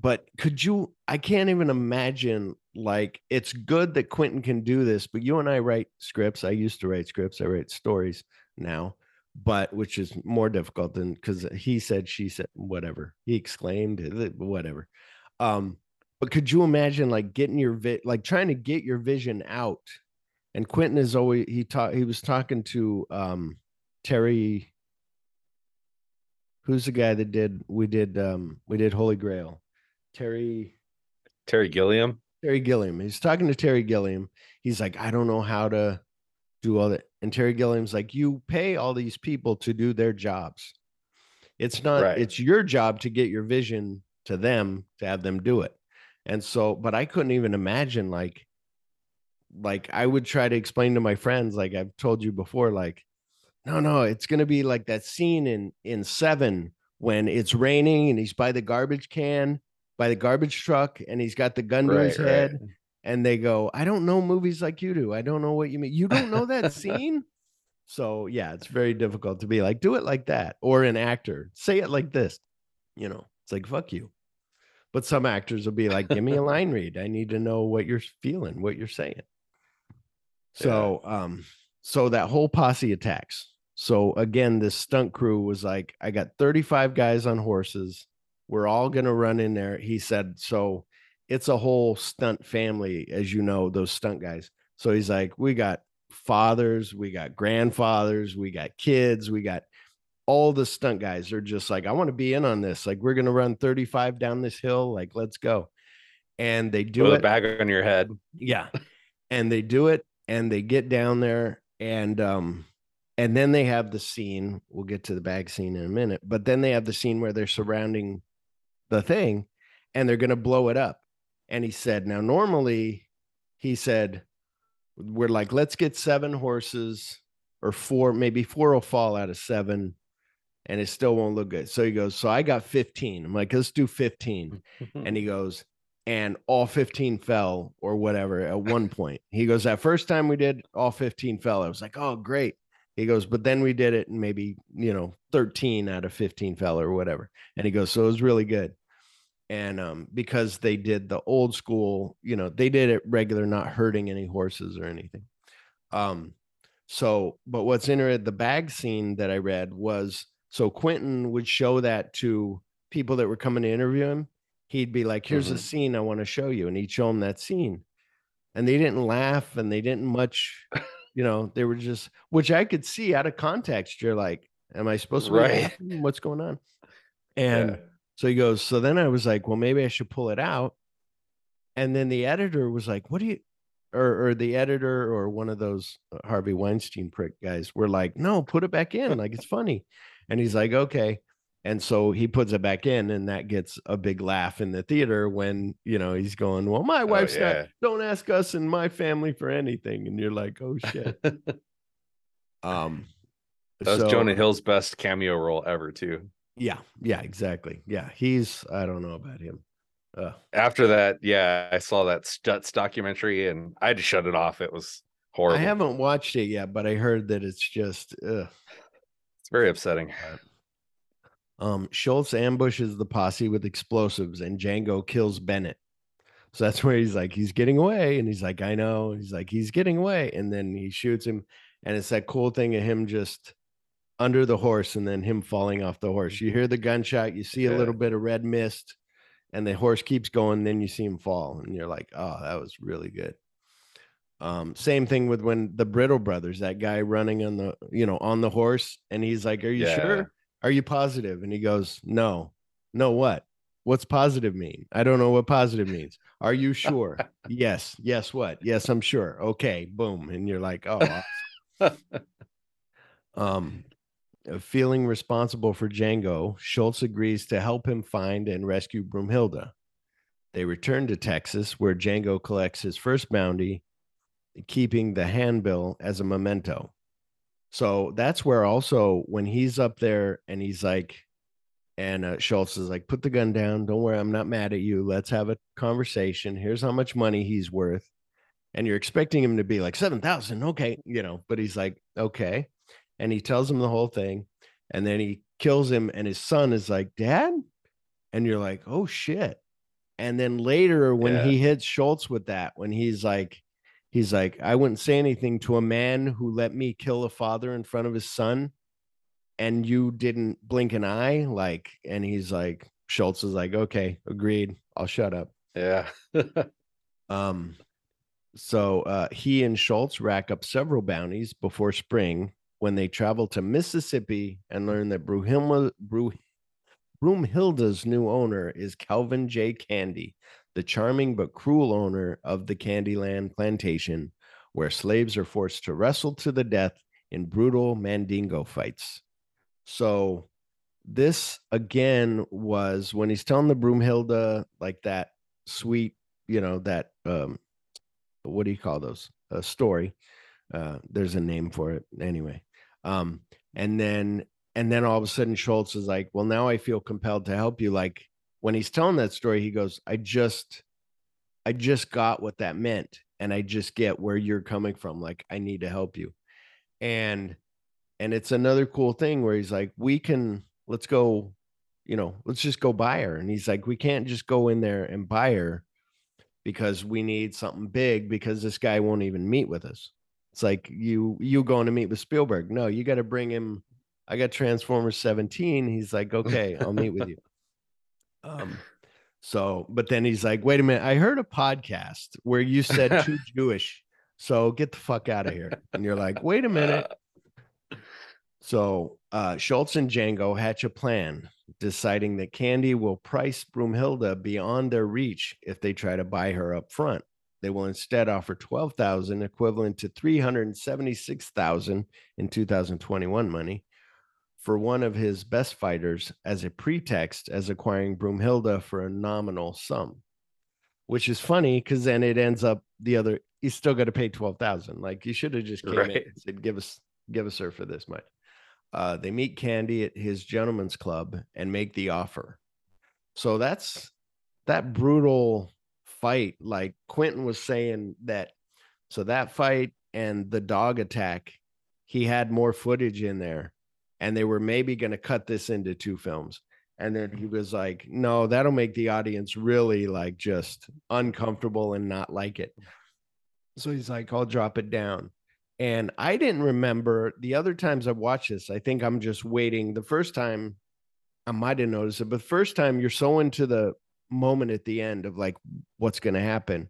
but could you? I can't even imagine. Like, it's good that Quentin can do this, but you and I write scripts. I used to write scripts. I write stories now, but which is more difficult than because he said, she said, whatever he exclaimed, uh, whatever. Um, but could you imagine like getting your vi- like trying to get your vision out? And Quentin is always he taught he was talking to um Terry who's the guy that did we did um we did Holy Grail. Terry Terry Gilliam. Terry Gilliam. He's talking to Terry Gilliam. He's like, I don't know how to do all that. And Terry Gilliam's like, you pay all these people to do their jobs. It's not, Right. it's your job to get your vision to them to have them do it. And so, but I couldn't even imagine like, like I would try to explain to my friends, like I've told you before, like, no, no, it's gonna be like that scene in in seven when it's raining and he's by the garbage can, by the garbage truck, and he's got the gun to his Right, right. head, and they go, I don't know movies like you do. I don't know what you mean. You don't know that scene? So yeah, it's very difficult to be like, do it like that, or an actor, say it like this. You know, it's like fuck you. But some actors will be like, give me a line read. I need to know what you're feeling, what you're saying. So um, so that whole posse attacks. So again, this stunt crew was like, I got 35 guys on horses. We're all gonna run in there. He said, so it's a whole stunt family, as you know, those stunt guys. So he's like, we got fathers, we got grandfathers, we got kids, we got all the stunt guys are just like, I want to be in on this. Like, we're gonna run 35 down this hill. Like, let's go. And they do it With it a bag on your head. yeah and they do it and they get down there and um and then they have the scene we'll get to the bag scene in a minute but then they have the scene where they're surrounding the thing and they're going to blow it up. And he said now normally he said we're like let's get seven horses or four maybe four will fall out of seven and it still won't look good. So he goes so i got 15 i'm like let's do 15 and he goes and all 15 fell or whatever at one point. He goes that first time we did all 15 fell. I was like oh great. He goes but then we did it and maybe you know 13 out of 15 fell or whatever. And he goes so it was really good and um because they did the old school you know they did it regular not hurting any horses or anything um so but what's interesting the bag scene that i read was so quentin would show that to people that were coming to interview him he'd be like here's a Mhm. scene i want to show you and he'd show them that scene and they didn't laugh and they didn't much you know they were just which i could see out of context you're like am i supposed to Right. laughing? what's going on and Yeah. So he goes so then i was like well maybe i should pull it out. And then the editor was like what do you or, or the editor or one of those uh, harvey weinstein prick guys were like no put it back in like it's funny. And he's like okay. And so he puts it back in and that gets a big laugh in the theater when you know he's going well my wife's Oh, yeah. not don't ask us and my family for anything. And you're like oh shit. Um That was so- Jonah Hill's best cameo role ever, too. Yeah yeah exactly yeah he's i don't know about him uh, After that, yeah, I saw that Stutz documentary and I had to shut it off. It was horrible. i haven't watched it yet but i heard that it's just ugh. It's very upsetting. Um, Schultz ambushes the posse with explosives, and Django kills Bennett. So that's where he's like, he's getting away, and he's like, I know. He's like, he's getting away, and then he shoots him, and it's that cool thing of him just under the horse, and then him falling off the horse. You hear the gunshot, you see a little bit of red mist, and the horse keeps going. Then you see him fall, and you're like, oh, that was really good. Um, same thing with when the Brittle brothers, that guy running on the, you know, on the horse, and he's like, Are you Yeah. sure? Are you positive? And he goes, No. No, what? What's positive mean? I don't know what positive means. Are you sure? yes. Yes, what? Yes, I'm sure. Okay, boom. And you're like, Oh, awesome. um, feeling responsible for Django, Schultz agrees to help him find and rescue Broomhilda. They return to Texas, where Django collects his first bounty, keeping the handbill as a memento. So that's where also when he's up there and he's like, and uh, Schultz is like, put the gun down. Don't worry, I'm not mad at you. Let's have a conversation. Here's how much money he's worth. And you're expecting him to be like, 7,000. Okay. You know, but he's like, okay. And he tells him the whole thing. And then he kills him. And his son is like, Dad? And you're like, oh shit. And then later, when Yeah. he hits Schultz with that, when he's like, he's like, I wouldn't say anything to a man who let me kill a father in front of his son, and you didn't blink an eye. Like, and he's like, Schultz is like, okay, agreed. I'll shut up. Yeah. Um, so uh, he and Schultz rack up several bounties before spring when they travel to Mississippi and learn that Bru, Broomhilda's new owner is Calvin J. Candy, the charming but cruel owner of the Candyland plantation, where slaves are forced to wrestle to the death in brutal Mandingo fights. So, this again was when he's telling the Broomhilda like that sweet, you know, that um, what do you call those? A story. Uh, there's a name for it anyway. Um, and then and then all of a sudden Schultz is like, well, now I feel compelled to help you. Like when he's telling that story, he goes, I just I just got what that meant, and I just get where you're coming from. Like, I need to help you. And and it's another cool thing where he's like, we can let's go, you know, let's just go buy her. And he's like, we can't just go in there and buy her because we need something big because this guy won't even meet with us. It's like you you going to meet with Spielberg. No, you got to bring him. I got Transformers 17. He's like, okay, I'll meet with you. Um, so, but then he's like, wait a minute, I heard a podcast where you said too Jewish. So get the fuck out of here. And you're like, wait a minute. So uh, Schultz and Django hatch a plan, deciding that Candy will price Broomhilda beyond their reach if they try to buy her up front. They will instead offer 12,000 equivalent to 376,000 in 2021 money for one of his best fighters as a pretext as acquiring Broomhilda for a nominal sum. Which is funny because then it ends up the other he's still got to pay 12,000. Like you should have just came in and said give us give us her for this much. Uh, they meet Candy at his gentleman's club and make the offer. So that's that brutal fight. Like Quentin was saying that. So that fight and the dog attack, he had more footage in there, and they were maybe going to cut this into two films. And then he was like, "No, that'll make the audience really like just uncomfortable and not like it." So he's like, "I'll drop it down." And I didn't remember the other times I've watched this. I think I'm just waiting. The first time I might have noticed it, but first time you're so into the moment at the end of like what's going to happen,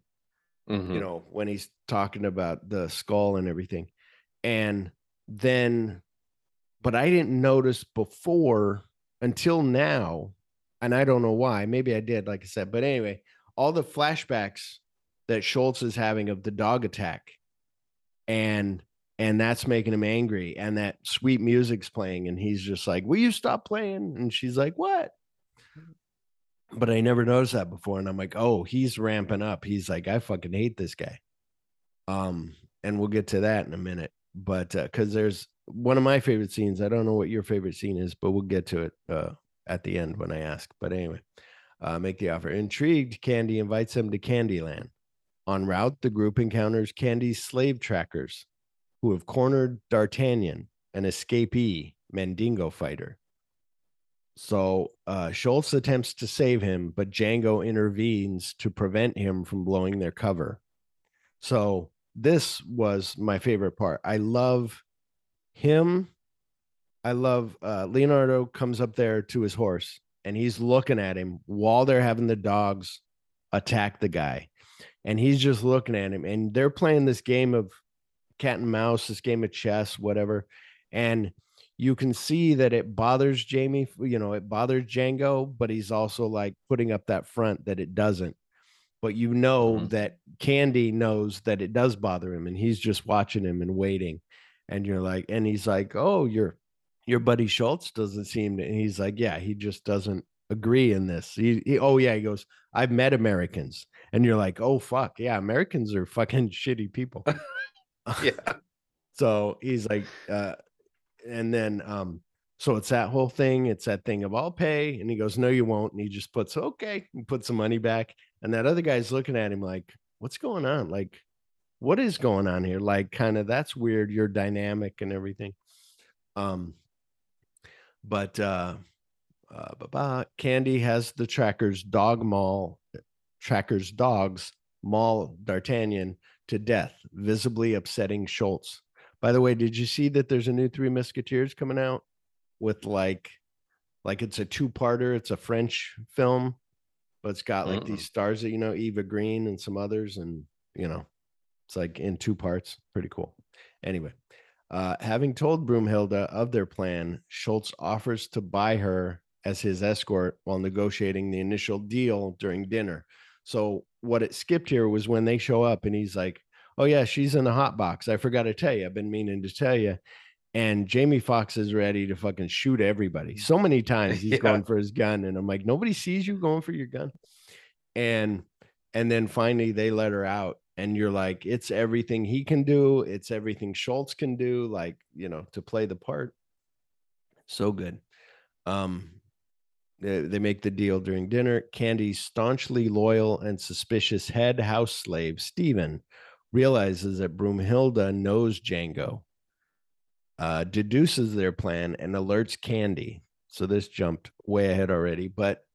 Mhm. you know, when he's talking about the skull and everything. And then, but I didn't notice before until now. And I don't know why. Maybe I did, like I said. But anyway, all the flashbacks that Schultz is having of the dog attack and and that's making him angry and that sweet music's playing and he's just like will you stop playing and she's like what but i never noticed that before and i'm like oh he's ramping up. He's like i fucking hate this guy. Um and we'll get to that in a minute but uh because there's one of my favorite scenes i don't know what your favorite scene is but we'll get to it uh at the end when i ask but anyway uh make the offer. Intrigued candy invites him to candyland En route, the group encounters Candy's slave trackers, who have cornered D'Artagnan, an escapee Mandingo fighter. So uh, Schultz attempts to save him, but Django intervenes to prevent him from blowing their cover. So this was my favorite part. I love him. I love uh, Leonardo comes up there to his horse and he's looking at him while they're having the dogs attack the guy and he's just looking at him and they're playing this game of cat and mouse this game of chess whatever and you can see that it bothers jamie you know it bothers django but he's also like putting up that front that it doesn't but you know Mhm. that candy knows that it does bother him and he's just watching him and waiting and you're like and he's like oh your your buddy schultz doesn't seem to and he's like yeah he just doesn't agree in this he, he oh yeah he goes i've met americans and you're like, oh fuck, yeah, Americans are fucking shitty people. Yeah. So he's like, uh, and then um so it's that whole thing it's that thing of i'll pay and he goes no you won't and he just puts okay and puts some money back and that other guy's looking at him like what's going on? Like what is going on here? Like kind of that's weird your dynamic and everything. Um but uh uh, Candy has the trackers dog mall trackers dogs maul D'Artagnan to death, visibly upsetting Schultz. By the way, did you see that there's a new Three Musketeers coming out with like, like it's a two-parter. It's a French film, but it's got like these stars that you know, Eva Green and some others, and you know, it's like in two parts. Pretty cool. Anyway, uh, having told Broomhilda of their plan, Schultz offers to buy her as his escort while negotiating the initial deal during dinner. So what it skipped here was when they show up and he's like, "Oh yeah, she's in the hot box. I forgot to tell you. I've been meaning to tell you." And Jamie Foxx is ready to fucking shoot everybody. So many times he's Yeah. going for his gun, and I'm like, nobody sees you going for your gun. And and then finally they let her out, and you're like, it's everything he can do, it's everything Schultz can do, like you know, to play the part. So good. Um, they, they make the deal during dinner. Candy's staunchly loyal and suspicious head house slave, Stephen, realizes that Broomhilda knows Django, uh, deduces their plan, and alerts Candy. So this jumped way ahead already. But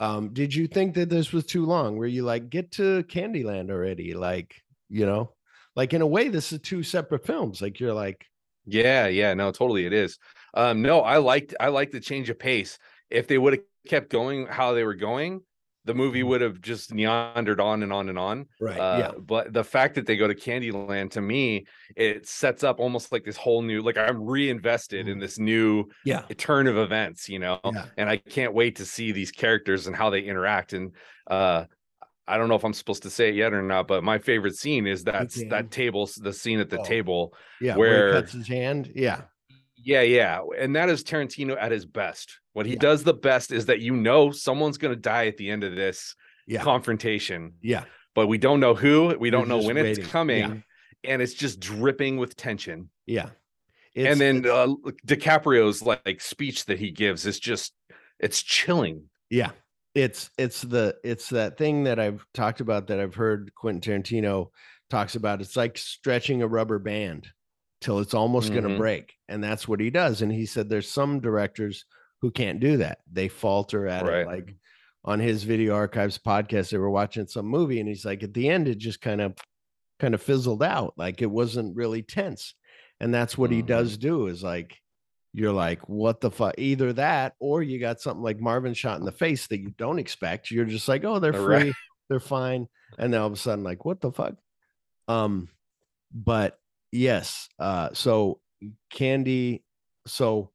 um, did you think that this was too long? Were you like, get to Candyland already? Like, you know, like in a way, this is two separate films. Like you're like, Yeah, yeah, no, totally it is. Um, no, I liked I liked the change of pace. If they would have kept going how they were going, the movie would have just neandered on and on and on. Mm-hmm. right, Uh, yeah, But the fact that they go to Candyland to me, it sets up almost like this whole new, like I'm reinvested in this new yeah, turn of events, you know, Yeah. and I can't wait to see these characters and how they interact. And uh, I don't know if I'm supposed to say it yet or not, but my favorite scene is that that table, the scene at the Oh. table. yeah. Where, where- he cuts his hand, yeah, Yeah, yeah, and that is Tarantino at his best. What he Yeah. does the best is that you know someone's going to die at the end of this yeah, confrontation, yeah. but we don't know who, we don't know when waiting. it's coming, Yeah. and it's just dripping with tension. Yeah. and then it's- uh, DiCaprio's like speech that he gives is just it's chilling. yeah, it's it's the it's that thing that I've talked about that I've heard Quentin Tarantino talks about. It's like stretching a rubber band till it's almost going to break, and that's what he does. And he said there's some directors who can't do that. They falter at Right. it. Like on his video archives podcast, they were watching some movie, and he's like, at the end, it just kind of kind of fizzled out. Like it wasn't really tense. And that's what he Mhm. does do is like you're like, what the fuck? Either that or you got something like Marvin shot in the face that you don't expect. You're just like, oh, they're free, Right. they're fine. And then all of a sudden, like, what the fuck? Um, but yes, uh, so Candy, so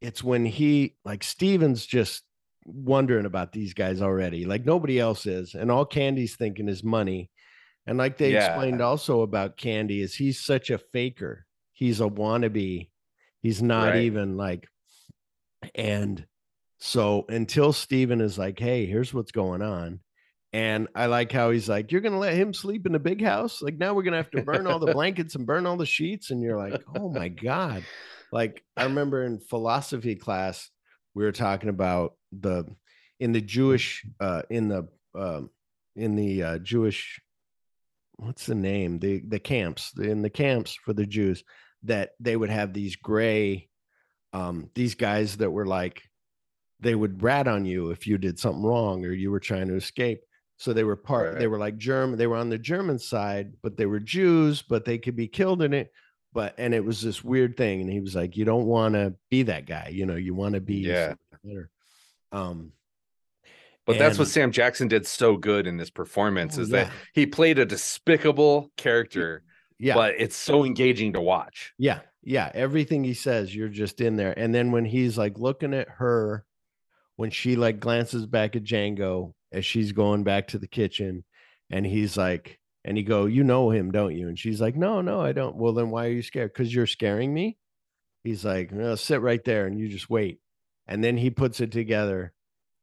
it's when he like Steven's just wondering about these guys already, like nobody else is, and all Candy's thinking is money. And like they Yeah. explained also about Candy, is he's such a faker. He's a wannabe. He's not Right. even like, and so until Steven is like, hey, here's what's going on. And I like how he's like, you're gonna let him sleep in a big house? Like now we're gonna have to burn all the blankets and burn all the sheets. And you're like, oh my God. Like I remember in philosophy class, we were talking about the in the Jewish uh in the um in the uh Jewish what's the name? The the camps, in the camps for the Jews, that they would have these gray um these guys that were like they would rat on you if you did something wrong or you were trying to escape. So they were part, they were like German, they were on the German side, but they were Jews, but they could be killed in it. But and it was this weird thing. And he was like, You don't want to be that guy, you know, you want to be Yeah. better. Um But that's what Sam Jackson did so good in this performance Oh, is yeah. that he played a despicable character, yeah. but it's so engaging to watch. Yeah, yeah. Everything he says, you're just in there. And then when he's like looking at her, when she like glances back at Django as she's going back to the kitchen, and he's like, and he go, "You know him, don't you?" And she's like, "No, no, I don't." Well, then why are you scared? Because you're scaring me. He's like, no, "Sit right there and you just wait." And then he puts it together,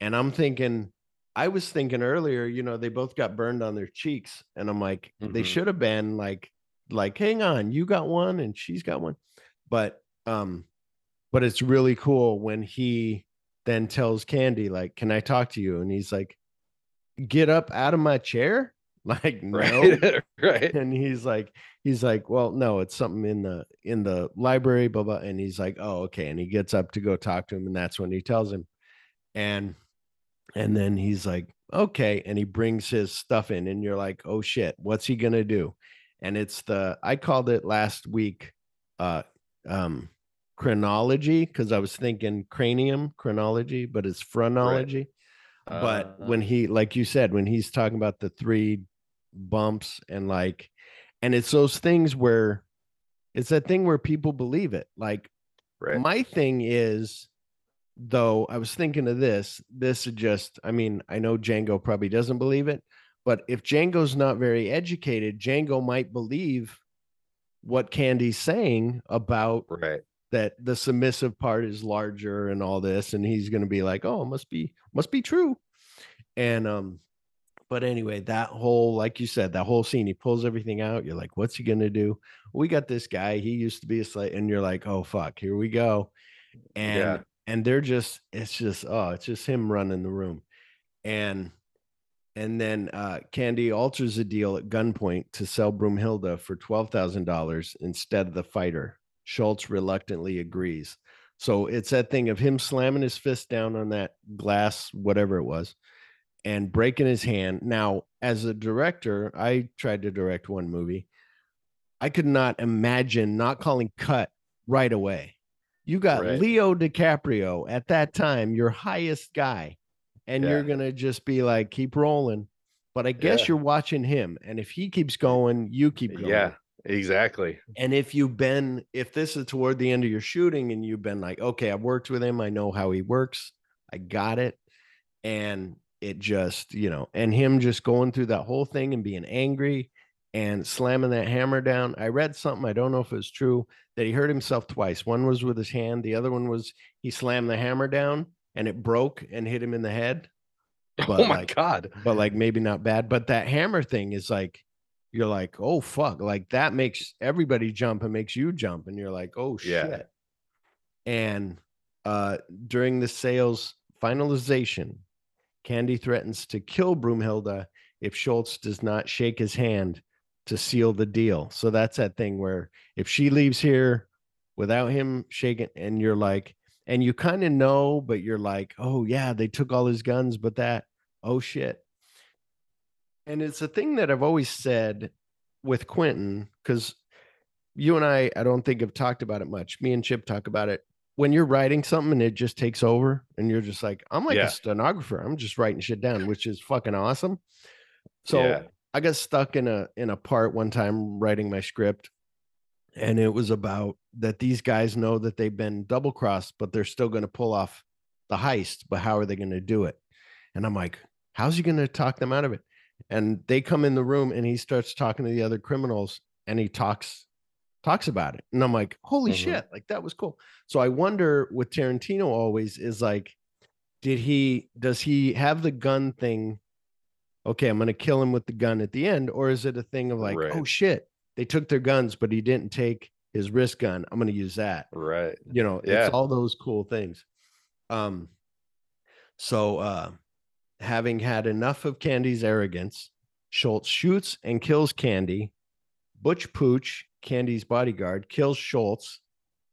and I'm thinking. I was thinking earlier, you know, they both got burned on their cheeks, and I'm like, they Mhm. should have been like, like, hang on, you got one and she's got one, but um, but it's really cool when he then tells Candy, like, Can I talk to you? And he's like, Get up out of my chair. Like, no. Right. right. and he's like he's like well no it's something in the in the library blah blah and he's like oh okay and he gets up to go talk to him and that's when he tells him and and then he's like okay and he brings his stuff in and you're like oh shit what's he gonna do and it's the i called it last week uh um chronology because i was thinking cranium chronology but it's phrenology but Uh, when he like you said when he's talking about the three bumps and like and it's those things where it's that thing where people believe it like right. my thing is though i was thinking of this this is just i mean i know django probably doesn't believe it but if django's not very educated django might believe what candy's saying about right. That the submissive part is larger and all this and he's going to be like oh must be must be true and um but anyway that whole like you said that whole scene he pulls everything out you're like what's he going to do we got this guy he used to be a slave and you're like oh fuck here we go and Yeah. and they're just it's just oh it's just him running the room and and then uh, Candy alters the deal at gunpoint to sell Broomhilda for $12,000 instead of the fighter. Schultz reluctantly agrees. So it's that thing of him slamming his fist down on that glass, whatever it was, and breaking his hand. Now, as a director, I tried to direct one movie. I could not imagine not calling cut right away. You got Right. Leo DiCaprio at that time, your highest guy, and you're gonna just be like, keep rolling. But I guess Yeah. you're watching him, and if he keeps going, you keep going. Yeah. Exactly. And if you've been, if this is toward the end of your shooting and you've been like, okay, I've worked with him, I know how he works, I got it. And it just, you know, and him just going through that whole thing and being angry and slamming that hammer down. I read something, I don't know if it's true, that he hurt himself twice. One was with his hand, the other one was he slammed the hammer down and it broke and hit him in the head. But oh my like, god. but like maybe not bad. But that hammer thing is like, you're like, oh fuck, like that makes everybody jump and makes you jump, and you're like, oh Yeah. shit. And uh during the sales finalization, Candy threatens to kill Broomhilda if Schultz does not shake his hand to seal the deal. So that's that thing where if she leaves here without him shaking, and you're like, and you kind of know, but you're like, oh yeah, they took all his guns, but that, oh shit. And it's a thing that I've always said with Quentin, because you and I, I don't think have talked about it much. Me and Chip talk about it. When you're writing something and it just takes over, and you're just like, I'm like Yeah. a stenographer. I'm just writing shit down, which is fucking awesome. So Yeah. I got stuck in a in a part one time writing my script, and it was about that these guys know that they've been double crossed, but they're still going to pull off the heist. But how are they going to do it? And I'm like, how's he going to talk them out of it? And they come in the room, and he starts talking to the other criminals, and he talks talks about it, and I'm like, holy Mhm. shit, like that was cool. So I wonder with Tarantino always is like, did he does he have the gun thing? Okay, I'm gonna kill him with the gun at the end, or is it a thing of like, oh shit, they took their guns, but he didn't take his wrist gun. I'm gonna use that. Right. You know, Yeah. it's all those cool things. Um, so uh having had enough of Candy's arrogance, Schultz shoots and kills Candy. Butch Pooch, Candy's bodyguard, kills Schultz,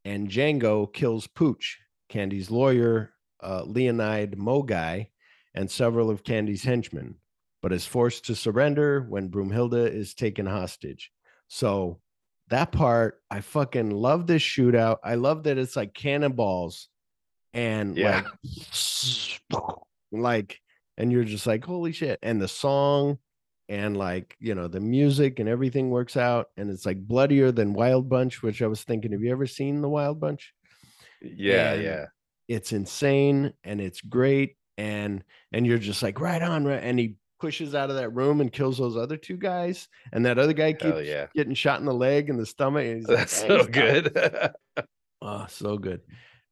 and Django kills Pooch, Candy's lawyer, uh, Leonide Moguy, and several of Candy's henchmen, but is forced to surrender when Broomhilda is taken hostage. So that part, I fucking love this shootout. I love that it's like cannonballs and Yeah. like, like, and you're just like, holy shit. And the song and like, you know, the music and everything works out. And it's like bloodier than Wild Bunch, which I was thinking, have you ever seen the Wild Bunch? Yeah. And yeah. It's insane and it's great. And and you're just like, right on, right. And he pushes out of that room and kills those other two guys. And that other guy keeps yeah. getting shot in the leg and the stomach. And he's like, That's "Hey, so stop." good. Oh, so good.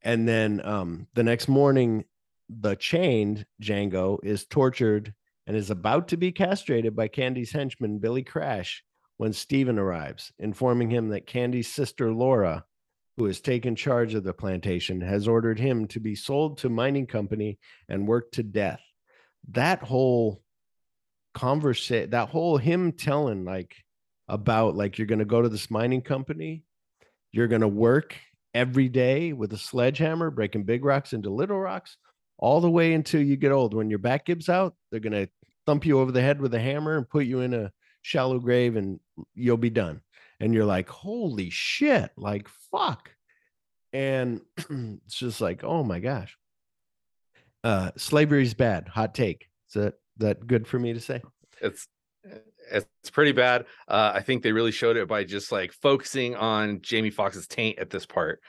And then um, the next morning, the chained Django is tortured and is about to be castrated by Candy's henchman, Billy Crash, when Steven arrives, informing him that Candy's sister, Laura, who has taken charge of the plantation, has ordered him to be sold to mining company and worked to death. That whole conversation, that whole him telling like about like you're going to go to this mining company, you're going to work every day with a sledgehammer, breaking big rocks into little rocks, all the way until you get old. When your back gives out, they're going to thump you over the head with a hammer and put you in a shallow grave and you'll be done. And you're like, holy shit, like fuck. And it's just like, oh my gosh. Uh slavery's bad. Hot take. Is that that good for me to say? It's it's pretty bad. Uh, I think they really showed it by just like focusing on Jamie Foxx's taint at this part,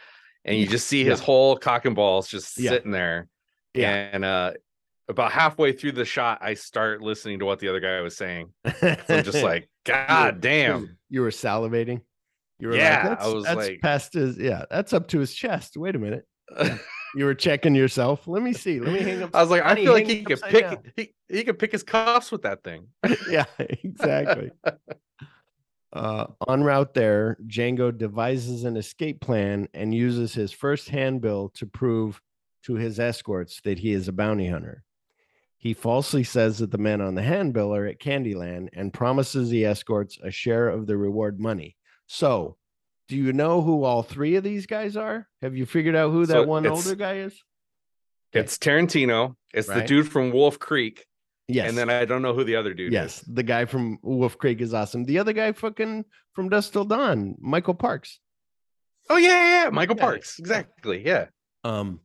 and you just see his yeah. whole cock and balls just yeah. sitting there. Yeah. And uh, about halfway through the shot, I start listening to what the other guy was saying. So I'm just like, God damn. You were salivating. You were yeah, like, I was that's like, past his, yeah, that's up to his chest. Wait a minute. you were checking yourself. Let me see. Let me hang up. I was like, I feel like he could pick he, he could pick his cuffs with that thing. yeah, exactly. Uh, en route there, Django devises an escape plan and uses his first handbill to prove to his escorts that he is a bounty hunter. He falsely says that the men on the handbill are at Candyland and promises the escorts a share of the reward money. So, do you know who all three of these guys are? Have you figured out who that so one older guy is? It's Tarantino. It's right. the dude from Wolf Creek. Yes. And then I don't know who the other dude yes, is. the guy from Wolf Creek is awesome. The other guy fucking from Dusk Till Dawn, Michael Parks. Oh yeah, yeah, Michael yeah. Parks. Exactly. Yeah. Um,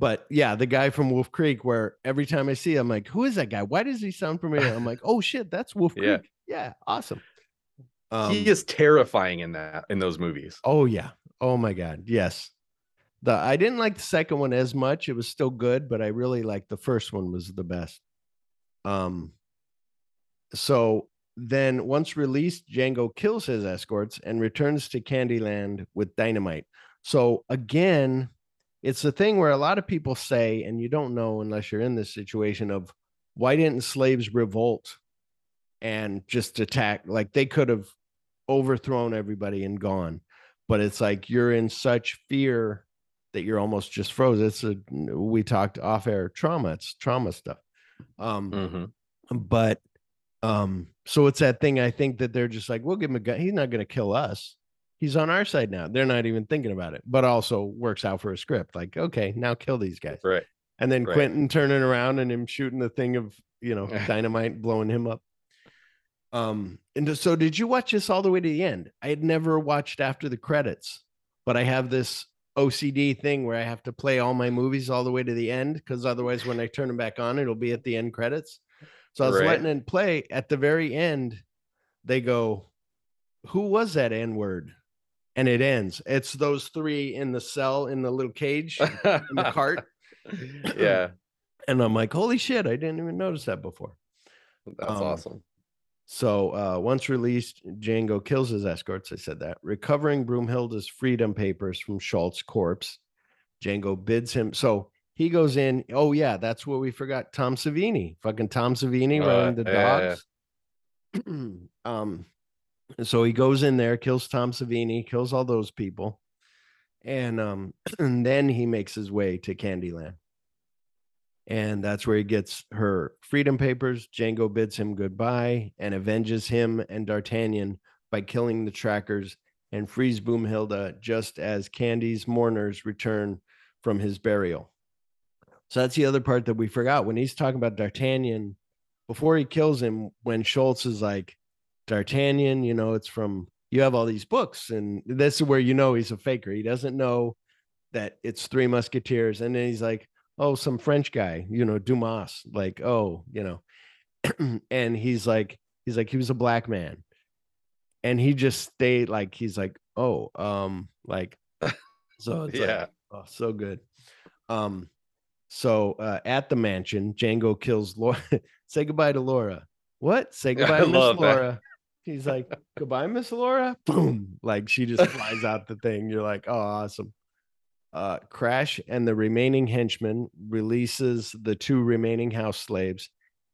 but yeah, the guy from Wolf Creek, where every time I see him, I'm like, who is that guy? Why does he sound familiar? I'm like, oh shit, that's Wolf Creek. Yeah, yeah awesome. Um, he is terrifying in that in those movies. Oh yeah. Oh my god. Yes. The I didn't like the second one as much. It was still good, but I really liked the first one was the best. Um so then once released, Django kills his escorts and returns to Candyland with dynamite. So again, it's the thing where a lot of people say, and you don't know unless you're in this situation of why didn't slaves revolt and just attack? Like they could have overthrown everybody and gone. But it's like you're in such fear that you're almost just frozen. It's a we talked off air trauma. It's trauma stuff. Um, mm-hmm. but um, so it's that thing. I think that they're just like, we'll give him a gun. He's not going to kill us. He's on our side now. They're not even thinking about it, but also works out for a script. Like, okay, now kill these guys. Right. And then right. Quentin turning around and him shooting the thing of you know dynamite blowing him up. Um, and so did you watch this all the way to the end? I had never watched after the credits, but I have this OCD thing where I have to play all my movies all the way to the end because otherwise, when I turn them back on, it'll be at the end credits. So I was right. letting it play. At the very end, they go, "Who was that N word?" And it ends. It's those three in the cell in the little cage in the cart. Yeah. and I'm like, "Holy shit! I didn't even notice that before." That's um, awesome. So uh, once released, Django kills his escorts. I said that. Recovering Broomhilda's freedom papers from Schultz's corpse, Django bids him. So he goes in. Oh yeah, that's what we forgot. Tom Savini, fucking Tom Savini uh, running the dogs. Yeah, yeah. um, so he goes in there, kills Tom Savini, kills all those people, and um, and then he makes his way to Candyland and that's where he gets her freedom papers. Django bids him goodbye and avenges him and D'Artagnan by killing the trackers and frees Boomhilda just as Candy's mourners return from his burial. So that's the other part that we forgot when he's talking about D'Artagnan before he kills him. When Schultz is like, D'Artagnan, you know, it's from you have all these books, and this is where you know he's a faker. He doesn't know that it's Three Musketeers, and then he's like, oh, some French guy, you know, Dumas, like, oh, you know, and he's like, he's like, he was a black man. And he just stayed like, he's like, oh, um, like, so it's yeah, like, oh, so good. Um, so uh, at the mansion, Django kills Laura. Say goodbye to Laura. What? Say goodbye, to Miss Laura. He's like, goodbye, Miss Laura. Boom. Like she just flies out the thing. You're like, oh, awesome uh, Crash and the remaining henchmen releases the two remaining house slaves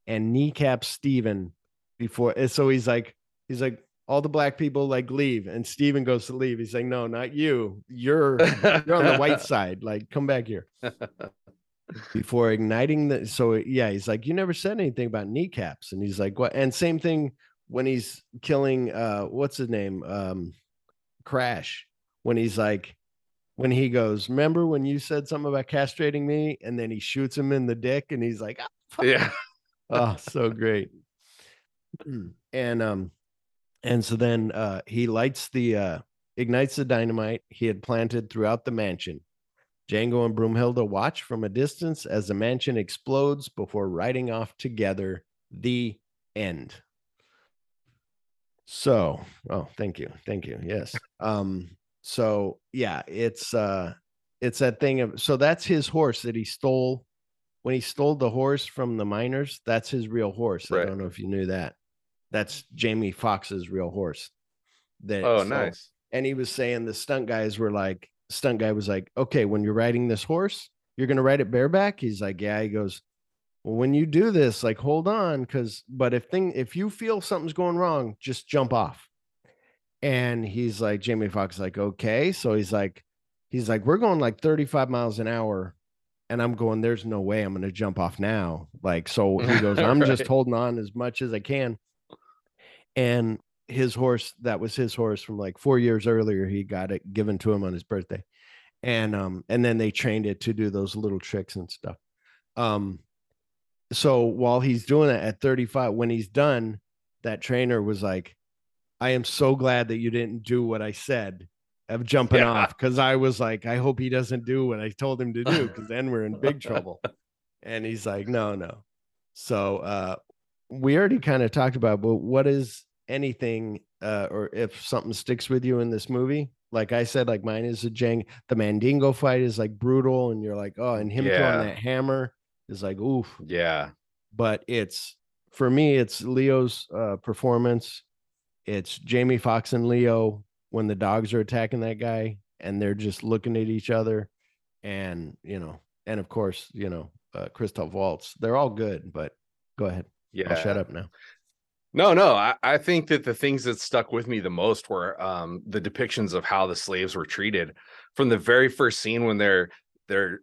and kneecaps Steven before. So he's like, he's like, all the black people like leave, and Steven goes to leave. He's like, no, not you. You're you're on the white side. Like, come back here. Before igniting the so yeah, he's like, you never said anything about kneecaps, and he's like, what? And same thing when he's killing uh what's his name? Um crash. When he's like when he goes remember when you said something about castrating me? And then he shoots him in the dick and he's like "Ah, Yeah. oh so great. And um and so then uh he lights the uh ignites the dynamite he had planted throughout the mansion. Django and broomhilda watch from a distance as the mansion explodes before riding off together. The end so oh thank you thank you yes. Um so yeah it's uh it's that thing of so that's his horse that he stole. When he stole the horse from the miners that's his real horse. I don't know if you knew that. That's jamie Foxx's real horse that Oh, so- nice. and he was saying the stunt guys were like stunt guy was like okay when you're riding this horse you're gonna ride it bareback? He's like yeah. He goes well when you do this like hold on because but if thing if you feel something's going wrong just jump off. And he's like jamie foxx like okay. So he's like he's like we're going like 35 miles an hour. And i'm going there's no way i'm gonna jump off now. Like so he goes i'm just holding on as much as i can. And his horse that was his horse from like four years earlier he got it given to him on his birthday. And um and then they trained it to do those little tricks and stuff. Um so while he's doing it at 35 when he's done that trainer was like i am so glad that you didn't do what i said of jumping Yeah. off because i was like i hope he doesn't do what i told him to do because then we're in big trouble and he's like no no so uh we already kind of talked about but what is anything uh or if something sticks with you in this movie like i said like mine is a jang the mandingo fight is like brutal and you're like oh and him Yeah. throwing that hammer is like oof Yeah. but it's for me it's leo's uh performance it's jamie foxx and leo when the dogs are attacking that guy and they're just looking at each other and you know and of course you know uh christoph waltz they're all good but go ahead Yeah. i'll shut up now No, no. I, I think that the things that stuck with me the most were um, the depictions of how the slaves were treated from the very first scene when they're they're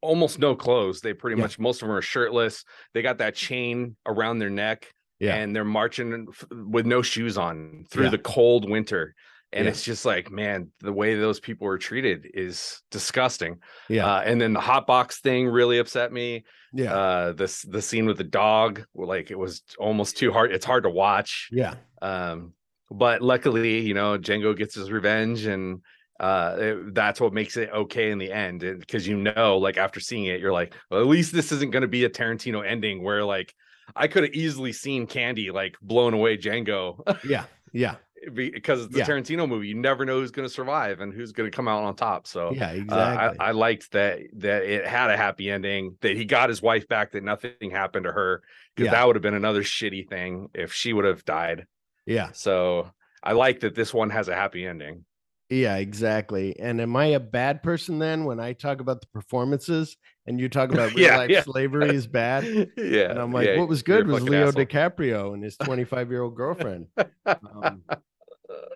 almost no clothes. They pretty Yeah. much most of them are shirtless. They got that chain around their neck, Yeah. and they're marching with no shoes on through Yeah. the cold winter. And Yeah. it's just like, man, the way those people were treated is disgusting. yeah Uh, and then the hot box thing really upset me yeah uh this the scene with the dog like it was almost too hard it's hard to watch yeah um but luckily you know django gets his revenge and uh it- that's what makes it okay in the end because you know like after seeing it you're like well at least this isn't going to be a tarantino ending where like i could have easily seen candy like blown away django yeah yeah because it's a Yeah. tarantino movie you never know who's going to survive and who's going to come out on top so yeah uh, exactly I, I liked that that it had a happy ending, that he got his wife back, that nothing happened to her. Because Yeah. that would have been another shitty thing if she would have died. yeah So I like that this one has a happy ending. Yeah exactly and am i a bad person then when i talk about the performances and you talk about Yeah, yeah. slavery is bad yeah. And I'm like, yeah, what was good was Leo asshole. DiCaprio and his 25 year old girlfriend. Um,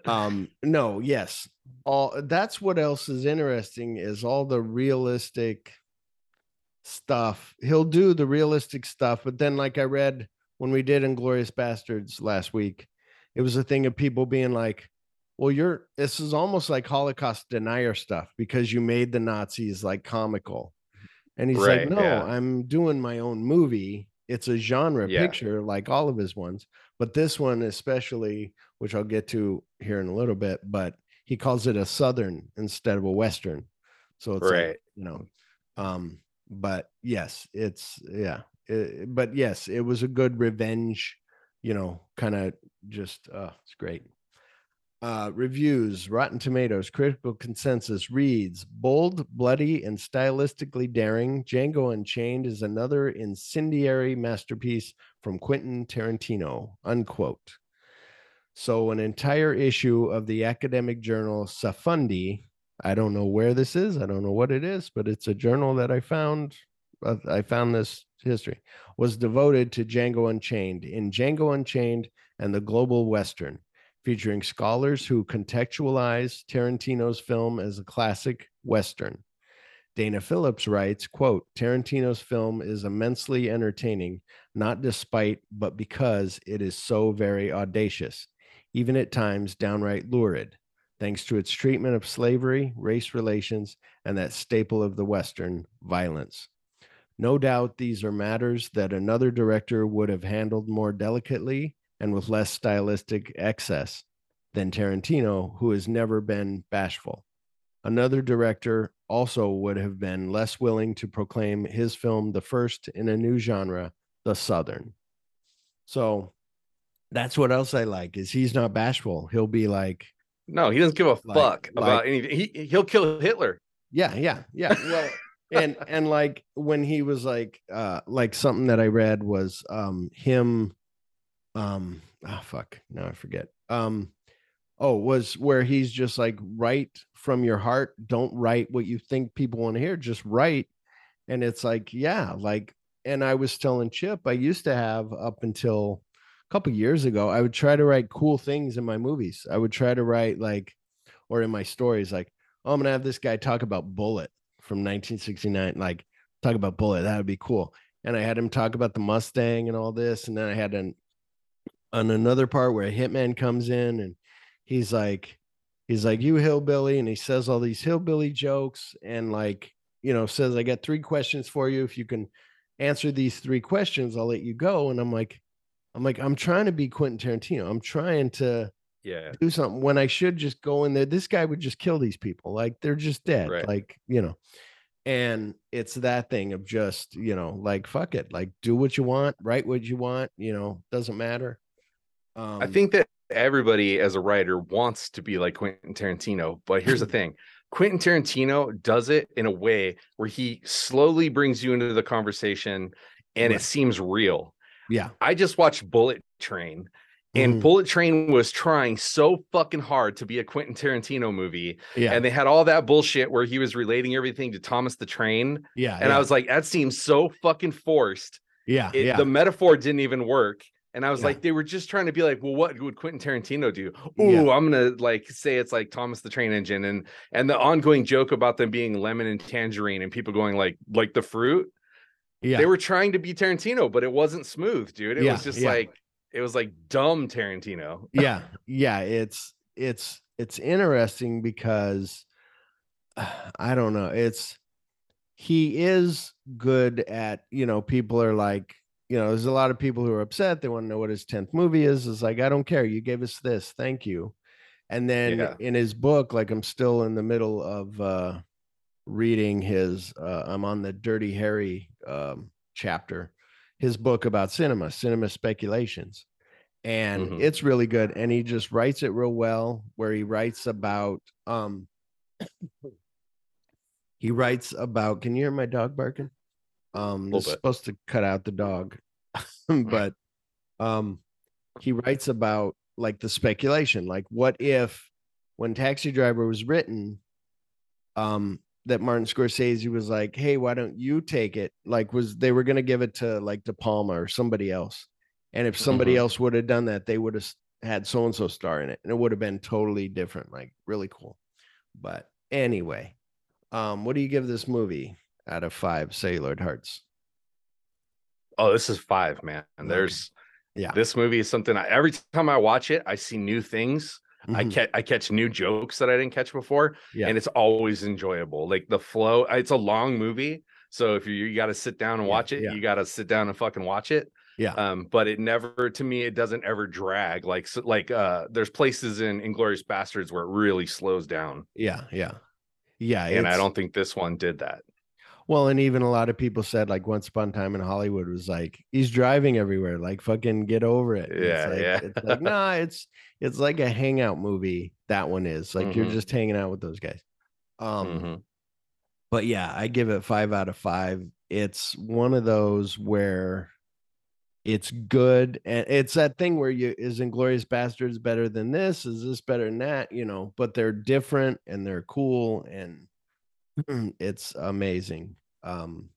um, no, yes. All that's what else is interesting is all the realistic stuff. He'll do the realistic stuff, but then, like I read when we did Inglourious Basterds last week, it was a thing of people being like, well, you're this is almost like Holocaust denier stuff because you made the Nazis like comical. And he's Right, like, no, yeah. I'm doing my own movie. It's a genre Yeah. picture like all of his ones, but this one especially, which I'll get to here in a little bit, but he calls it a southern instead of a western. So it's like, Right. you know, um, but yes, it's yeah, it- but yes, it was a good revenge, you know, kind of just uh it's great. Uh, reviews, Rotten Tomatoes, critical consensus reads bold, bloody, and stylistically daring. Django Unchained is another incendiary masterpiece from Quentin Tarantino. Unquote. So, an entire issue of the academic journal Safundi. I don't know where this is. I don't know what it is, but it's a journal that I found. uh, I found this history was devoted to Django Unchained in Django Unchained and the Global Western featuring scholars who contextualize Tarantino's film as a classic Western. Dana Phillips writes, quote, Tarantino's film is immensely entertaining, not despite, but because it is so very audacious, even at times downright lurid, thanks to its treatment of slavery, race relations, and that staple of the Western, violence. No doubt these are matters that another director would have handled more delicately and with less stylistic excess than Tarantino, who has never been bashful. Another director also would have been less willing to proclaim his film the first in a new genre, the Southern. So that's what else I like is he's not bashful. He'll be like, no, he doesn't give a Like- fuck about like- anything. He he'll kill Hitler. yeah, yeah, yeah. Well, and and like when he was like, uh, like something that I read was um him, um, ah, fuck, now I forget. Um, oh, was where he's just like write from your heart. Don't write what you think people want to hear. Just write, and it's like, yeah, like. And I was telling Chip, I used to have up until a couple years ago, I would try to write cool things in my movies. I would try to write like, or in my stories, like, oh, I'm gonna have this guy talk about Bullitt from 1969, like talk about Bullitt. That would be cool. And I had him talk about the Mustang and all this, and then I had an on another part where a hitman comes in and he's like, he's like, you hillbilly, and he says all these hillbilly jokes and like, you know, says, I got three questions for you. If you can answer these three questions, I'll let you go. And I'm like, I'm like, I'm trying to be Quentin Tarantino. I'm trying to Yeah. do something when I should just go in there. This guy would just kill these people. Like they're just dead. Right. Like, you know. And it's that thing of just, you know, like fuck it. Like do what you want, write what you want, you know, doesn't matter. Um I think that everybody as a writer wants to be like Quentin Tarantino, but here's the thing. Quentin Tarantino does it in a way where he slowly brings you into the conversation and Right. it seems real. yeah. I just watched Bullet Train and Mhm. Bullet Train was trying so fucking hard to be a Quentin Tarantino movie Yeah. and they had all that bullshit where he was relating everything to Thomas the Train yeah. and yeah, I was like that seems so fucking forced yeah, it, yeah. the metaphor didn't even work. And I was Yeah. like, they were just trying to be like, well, what would Quentin Tarantino do? Yeah. Ooh, I'm gonna like say it's like Thomas the Train Engine, and and the ongoing joke about them being lemon and tangerine, and people going like like the fruit. yeah. They were trying to be Tarantino, but it wasn't smooth, dude. It Yeah, was just yeah. like it was like dumb Tarantino. yeah yeah it's it's it's interesting because i don't know it's he is good at you know people are like you know there's a lot of people who are upset they want to know what his 10th movie is it's like i don't care you gave us this thank you. And then Yeah. in his book like i'm still in the middle of uh reading his uh i'm on the dirty harry um chapter his book about cinema cinema speculations. And Mhm. it's really good and he just writes it real well where he writes about um he writes about can you hear my dog barking? Um is supposed to cut out the dog but um he writes about like the speculation like what if when taxi driver was written um that martin scorsese was like hey why don't you take it? Like was they were going to give it to like de palma or somebody else. And if somebody Mhm. else would have done that they would have had so and so star in it and it would have been totally different like really cool. But anyway um what do you give this movie out of five cellular hearts Oh, this is five, man. And there's Yeah. this movie is something I, every time I watch it, I see new things. I Mhm. catch I catch new jokes that I didn't catch before. Yeah. and it's always enjoyable. Like the flow, it's a long movie, so if you you got to sit down and Yeah, watch it, yeah. you got to sit down and fucking watch it. Yeah. Um, but it never, to me, it doesn't ever drag. Like so, like uh, there's places in Inglourious Basterds where it really slows down, yeah yeah yeah and I don't think this one did that. Well, and even a lot of people said like Once Upon a Time in Hollywood was like he's driving everywhere, like fucking get over it. And Yeah, it's like, yeah. It's like nah, it's it's like a hangout movie. That one is like you're Mhm. just hanging out with those guys. Um, Mhm. but yeah, I give it five out of five. It's one of those where it's good, and it's that thing where you is Inglourious Basterds better than this? Is this better than that? You know, but they're different and they're cool, and it's amazing. Um,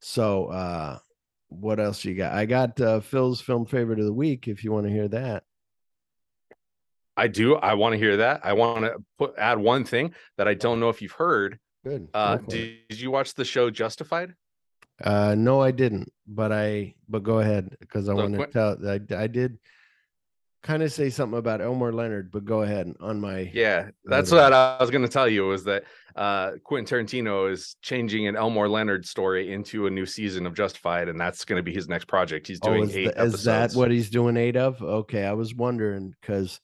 so uh, what else you got? I got uh, Phil's film favorite of the week. If you want to hear that, I do. I want to hear that. I want to put add one thing that I don't know if you've heard. Good. Uh, did, did you watch the show Justified? Uh, no, I didn't. But I. But go ahead because I So want to tell. I I did kind of say something about Elmore Leonard, but go ahead on my. Yeah, that's what I was going to tell you was that uh, Quentin Tarantino is changing an Elmore Leonard story into a new season of Justified, and that's going to be his next project. He's Oh, doing is, eight the- is that what he's doing eight of? Okay, I was wondering because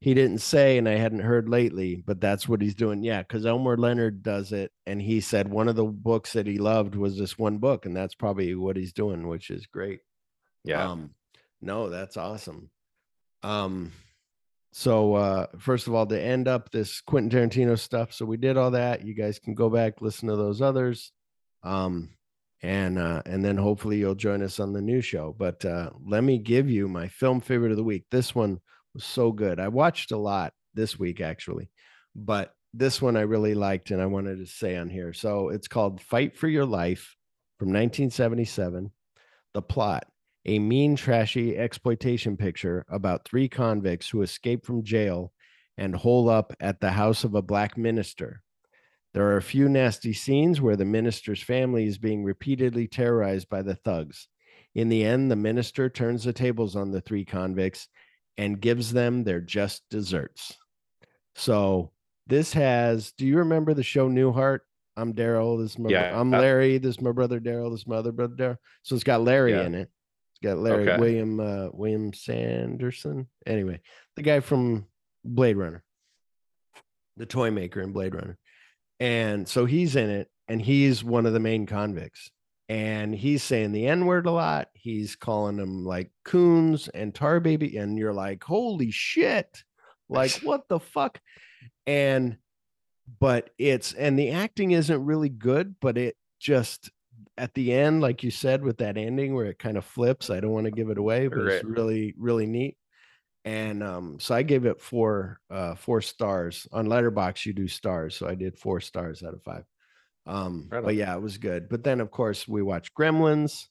he didn't say, and I hadn't heard lately, but that's what he's doing. Yeah, because Elmore Leonard does it, and he said one of the books that he loved was this one book, and that's probably what he's doing, which is great. yeah, Um, no, that's awesome. Um, so uh, first of all, to end up this Quentin Tarantino stuff, so we did all that. You guys can go back listen to those others, um, and uh, and then hopefully you'll join us on the new show. But uh, let me give you my film favorite of the week. This one was so good. I watched a lot this week actually, but this one I really liked, and I wanted to say on here. So it's called "Fight for Your Life" from 1977. The plot a mean, trashy exploitation picture about three convicts who escape from jail and hole up at the house of a black minister. There are a few nasty scenes where the minister's family is being repeatedly terrorized by the thugs. In the end, the minister turns the tables on the three convicts and gives them their just desserts. So, this has, do you remember the show Newhart? I'm Daryl. This is my, Yeah. I'm uh Larry. This is my brother Daryl. This is my other brother Daryl. So it's got Larry Yeah. in it. It's got Larry Okay. William uh, William Sanderson. Anyway, the guy from Blade Runner, the toy maker in Blade Runner, and so he's in it, and he's one of the main convicts, and he's saying the N word a lot. He's calling them like coons and tar baby, and you're like, holy shit, like what the fuck, and but it's and the acting isn't really good, but it just at the end, like you said, with that ending where it kind of flips. I don't want to give it away, but it's really, really neat. And um, so I gave it four uh four stars. On Letterboxd, you do stars. So I did four stars out of five. Um, Right but yeah, it was good. But then of course we watched Gremlins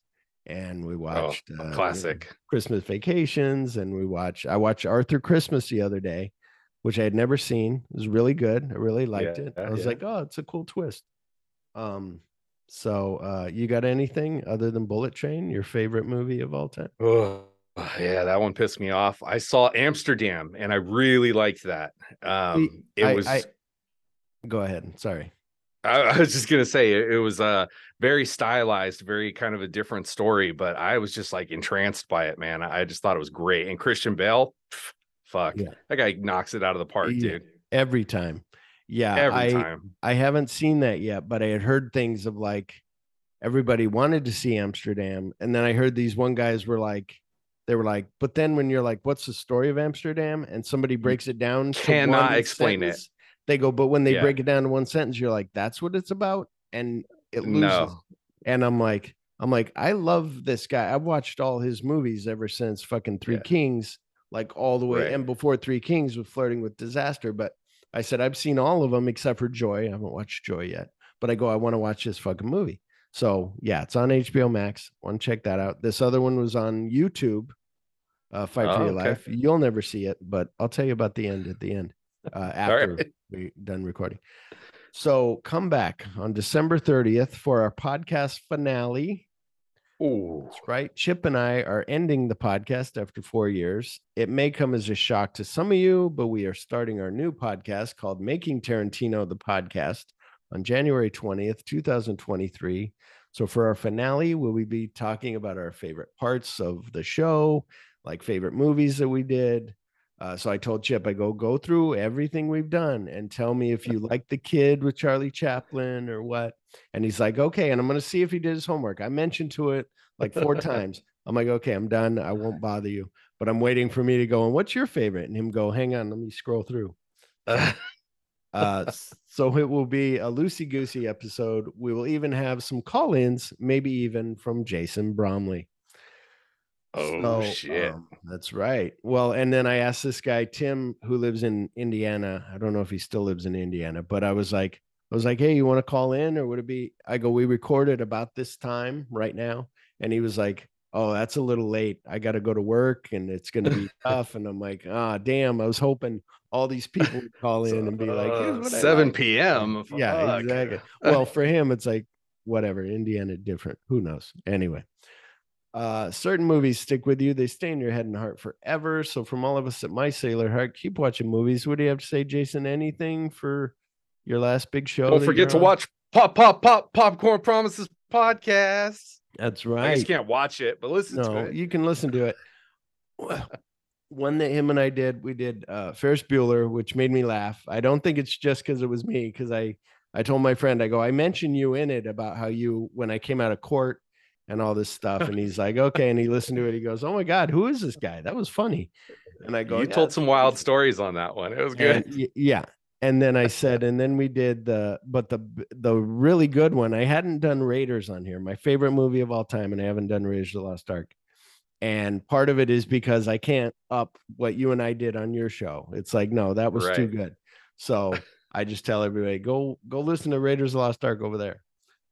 and we oh, watched uh, you know, classic. Christmas vacations and we watched I watched Arthur Christmas the other day, which I had never seen. It was really good. I really liked it. I was yeah. like, oh, it's a cool twist. Um, so uh you got anything other than Bullet Train, your favorite movie of all time? Oh, yeah, that one pissed me off. I saw Amsterdam, and I really liked that. Um, it I- was. I- Go ahead. Sorry. I, I was just gonna say it, it was uh very stylized, very kind of a different story, but I was just like entranced by it, man. I just thought it was great. And Christian Bale, pff, fuck, Yeah. that guy knocks it out of the park, dude. Every time. Yeah. Every I, time. I haven't seen that yet, but I had heard things of like everybody wanted to see Amsterdam. And then I heard these one guys were like, they were like, but then when you're like, what's the story of Amsterdam? And somebody breaks it down, cannot explain it. They go, but when they Yeah. break it down to one sentence, you're like, that's what it's about. And it loses. No. And I'm like, I'm like, I love this guy. I've watched all his movies ever since fucking Three Yeah. Kings, like all the way. Right. And before Three Kings was flirting with disaster. But I said, I've seen all of them except for Joy. I haven't watched Joy yet. But I go, I want to watch this fucking movie. So yeah, it's on HBO Max. Want to check that out. This other one was on YouTube. Uh, Fight for Oh, Your okay. Life. You'll never see it, but I'll tell you about the end at the end. Uh, after right. we done recording. So come back on December 30th for our podcast finale. Ooh. Right. Chip and I are ending the podcast after four years. It may come as a shock to some of you, but we are starting our new podcast called Making Tarantino the Podcast on January 20th, 2023. So for our finale, will we be talking about our favorite parts of the show, like favorite movies that we did? Uh, so I told Chip, I go go through everything we've done and tell me if you like the kid with Charlie Chaplin or what. And he's like, okay. And I'm going to see if he did his homework. I mentioned to it like four times. I'm like, okay, I'm done. I won't bother you. But I'm waiting for me to go. And what's your favorite? And him go, hang on, let me scroll through. Uh, so it will be a loosey goosey episode. We will even have some call ins, maybe even from Jason Bromley. Oh So, shit. um, that's right. Well, and then I asked this guy Tim, who lives in Indiana. I don't know if he still lives in Indiana, but I was like, I was like, hey, you want to call in, or would it be? I go, we recorded about this time right now, and he was like, oh, that's a little late. I got to go to work and it's going to be tough. And I'm like, ah, damn. I was hoping all these people would call in and be like, Uh, "Here's 7 like." p.m. Yeah, Fuck. exactly. Well, for him, it's like whatever. Indiana different. Who knows? Anyway, uh, certain movies stick with you. They stay in your head and heart forever. So, from all of us at My Sailor Heart, keep watching movies. What do you have to say, Jason? Anything for your last big show? Don't forget to on? watch Pop Pop Pop Popcorn Promises podcast. That's right. I just can't watch it, but listen to no, it. you can listen to it. One that him and I did, we did uh Ferris Bueller, which made me laugh. I don't think it's just because it was me, because I I told my friend, I go, I mentioned you in it about how you when I came out of court and all this stuff, and he's like, okay, and he listened to it. He goes, oh my god, who is this guy? That was funny. And I go, you "Yeah, told some wild stories on that one. It was good. y- yeah. And then I said, and then we did the, but the the really good one. I hadn't done Raiders on here, my favorite movie of all time, and I haven't done Raiders of the Lost Ark. And part of it is because I can't up what you and I did on your show. It's like, no, that was too good. So I just tell everybody, go go listen to Raiders of the Lost Ark over there.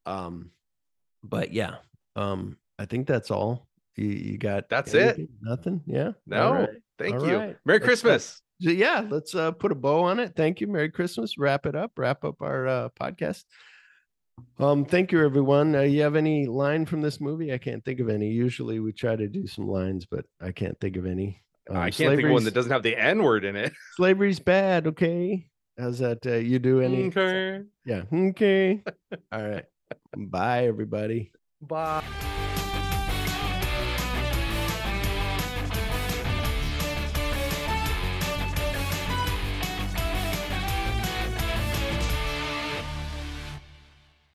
Um, but yeah, um, I think that's all. You, you got That's it. Nothing. Yeah. No, right. thank All you. right. Merry Let's. Christmas. So, yeah, let's uh, put a bow on it. Thank you. Merry Christmas. Wrap it up. Wrap up our uh, podcast. Um, thank you, everyone. Uh, you have any line from this movie? I can't think of any. Usually, we try to do some lines, but I can't think of any. Um, I can't think of one that doesn't have the N word in it. Slavery's bad. Okay. How's that? Uh, you do any? Okay. Yeah. Okay. All right. Bye, everybody. Bye.